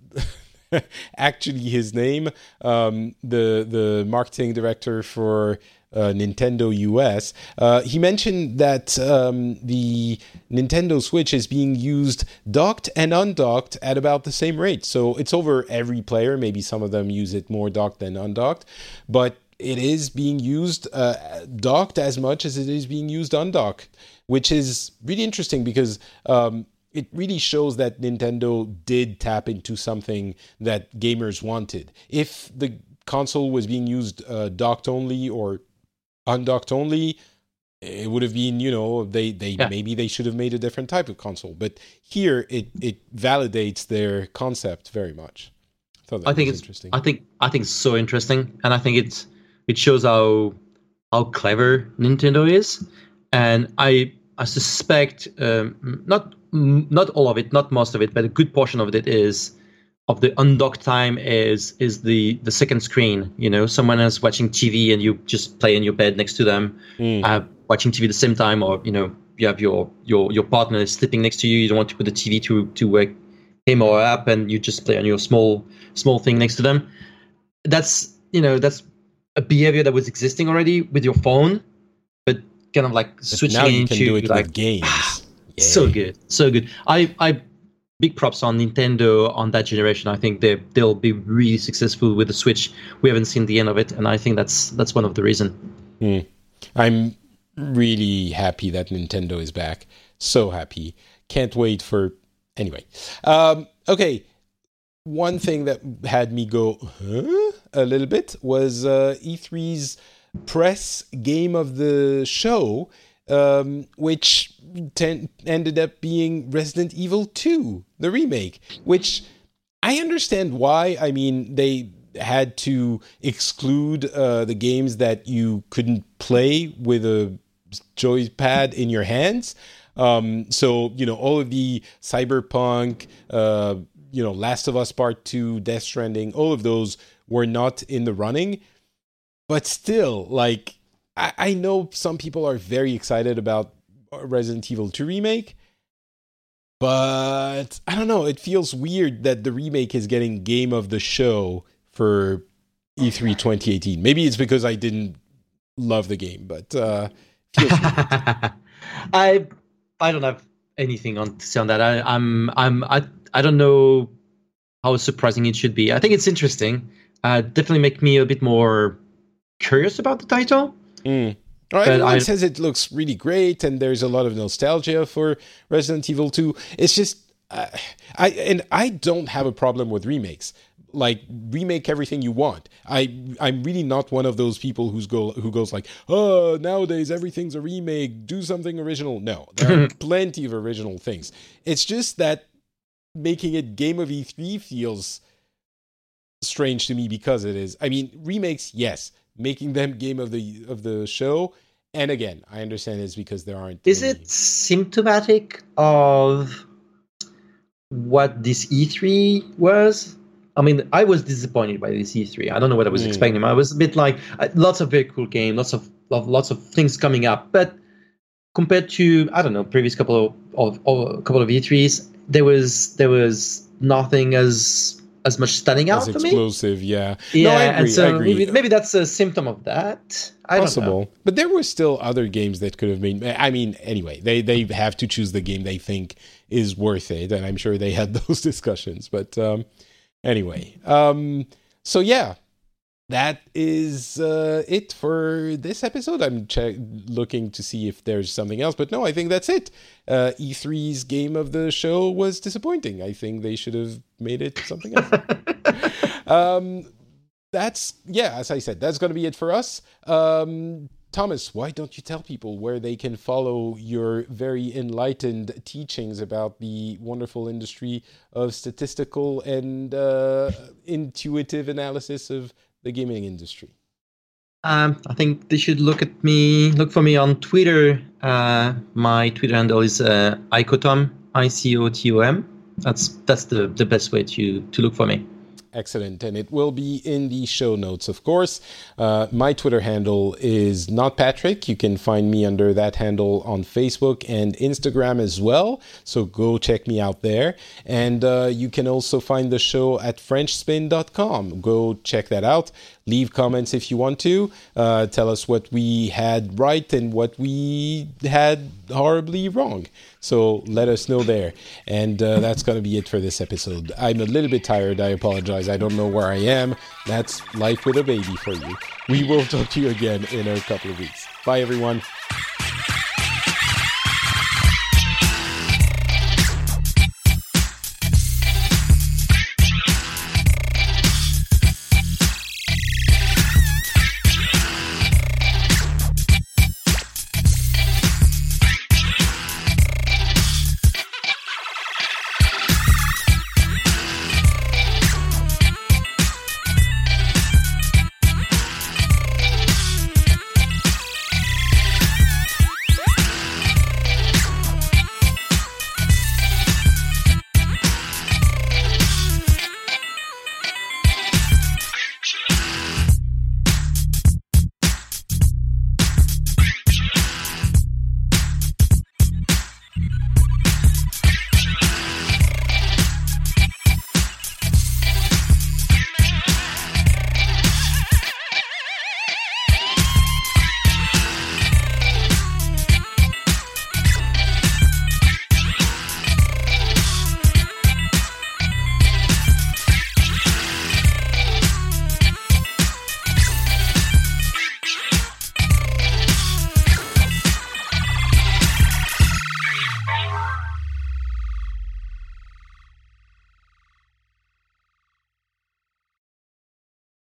*laughs* actually his name, um, the the marketing director for uh, Nintendo US. Uh, he mentioned that um, the Nintendo Switch is being used docked and undocked at about the same rate. So it's over every player. Maybe some of them use it more docked than undocked, but it is being used uh, docked as much as it is being used undocked which is really interesting because um, it really shows that Nintendo did tap into something that gamers wanted. If the console was being used uh, docked only or undocked only, it would have been, you know, they they yeah. maybe they should have made a different type of console. But here, it it validates their concept very much. I, I think it's interesting. I think I think it's so interesting, and I think it's it shows how how clever Nintendo is. And I I suspect um, not not all of it, not most of it, but a good portion of it is of the undocked time is is the the second screen. You know, someone else watching TV and you just play in your bed next to them, mm. uh, watching TV at the same time, or you know, you have your your your partner is sleeping next to you. You don't want to put the TV to to wake him or her up, and you just play on your small small thing next to them. That's you know that's a behavior that was existing already with your phone kind of like switching now you into can do it like with games. *sighs* so good, so good. I I big props on Nintendo on that generation. I think they they'll be really successful with the Switch. We haven't seen the end of it, and I think that's that's one of the reason. Mm. I'm really happy that Nintendo is back. So happy. Can't wait for anyway. Um, okay. One thing that had me go huh? a little bit was uh, E3's press game of the show, um, which ten- ended up being Resident Evil 2, the remake, which I understand why. I mean, they had to exclude uh, the games that you couldn't play with a joypad in your hands. Um, so, you know, all of the cyberpunk, uh, you know, Last of Us Part 2, Death Stranding, all of those were not in the running but still, like I, I know some people are very excited about Resident Evil 2 remake, but I don't know. It feels weird that the remake is getting game of the show for E3 2018. Maybe it's because I didn't love the game, but uh, *laughs* I I don't have anything on to say on that. I, I'm I'm I I don't know how surprising it should be. I think it's interesting. Uh, definitely make me a bit more curious about the title. Mm. Well, everyone I, says it looks really great, and there's a lot of nostalgia for Resident Evil 2. It's just, uh, I and I don't have a problem with remakes. Like remake everything you want. I I'm really not one of those people who's go who goes like, oh, nowadays everything's a remake. Do something original. No, there are *laughs* plenty of original things. It's just that making it Game of E3 feels strange to me because it is. I mean, remakes, yes. Making them game of the of the show, and again, I understand it's because there aren't. Is any... it symptomatic of what this E3 was? I mean, I was disappointed by this E3. I don't know what I was mm. expecting. I was a bit like uh, lots of very cool games, lots of, of lots of things coming up, but compared to I don't know previous couple of, of, of couple of E3s, there was there was nothing as as much standing out as for explosive, me. yeah. Yeah, no, I agree, and so maybe, maybe, that's a symptom of that. I Possible, but there were still other games that could have been. I mean, anyway, they they have to choose the game they think is worth it, and I'm sure they had *laughs* those discussions. But um, anyway, um, so yeah, that is uh, it for this episode. I'm che- looking to see if there's something else, but no, I think that's it. Uh, E3's game of the show was disappointing. I think they should have made it something else. *laughs* um, that's yeah, as I said, that's going to be it for us. Um, Thomas, why don't you tell people where they can follow your very enlightened teachings about the wonderful industry of statistical and uh, intuitive analysis of the gaming industry? Um, I think they should look at me, look for me on Twitter. Uh, my Twitter handle is uh, icotom, I C O T O M. That's that's the, the best way to to look for me. Excellent. And it will be in the show notes, of course. Uh, my Twitter handle is not Patrick. You can find me under that handle on Facebook and Instagram as well. So go check me out there. And uh, you can also find the show at FrenchSpin.com. Go check that out leave comments if you want to. Uh, tell us what we had right and what we had horribly wrong. So let us know there. And uh, that's going to be it for this episode. I'm a little bit tired. I apologize. I don't know where I am. That's life with a baby for you. We will talk to you again in a couple of weeks. Bye, everyone.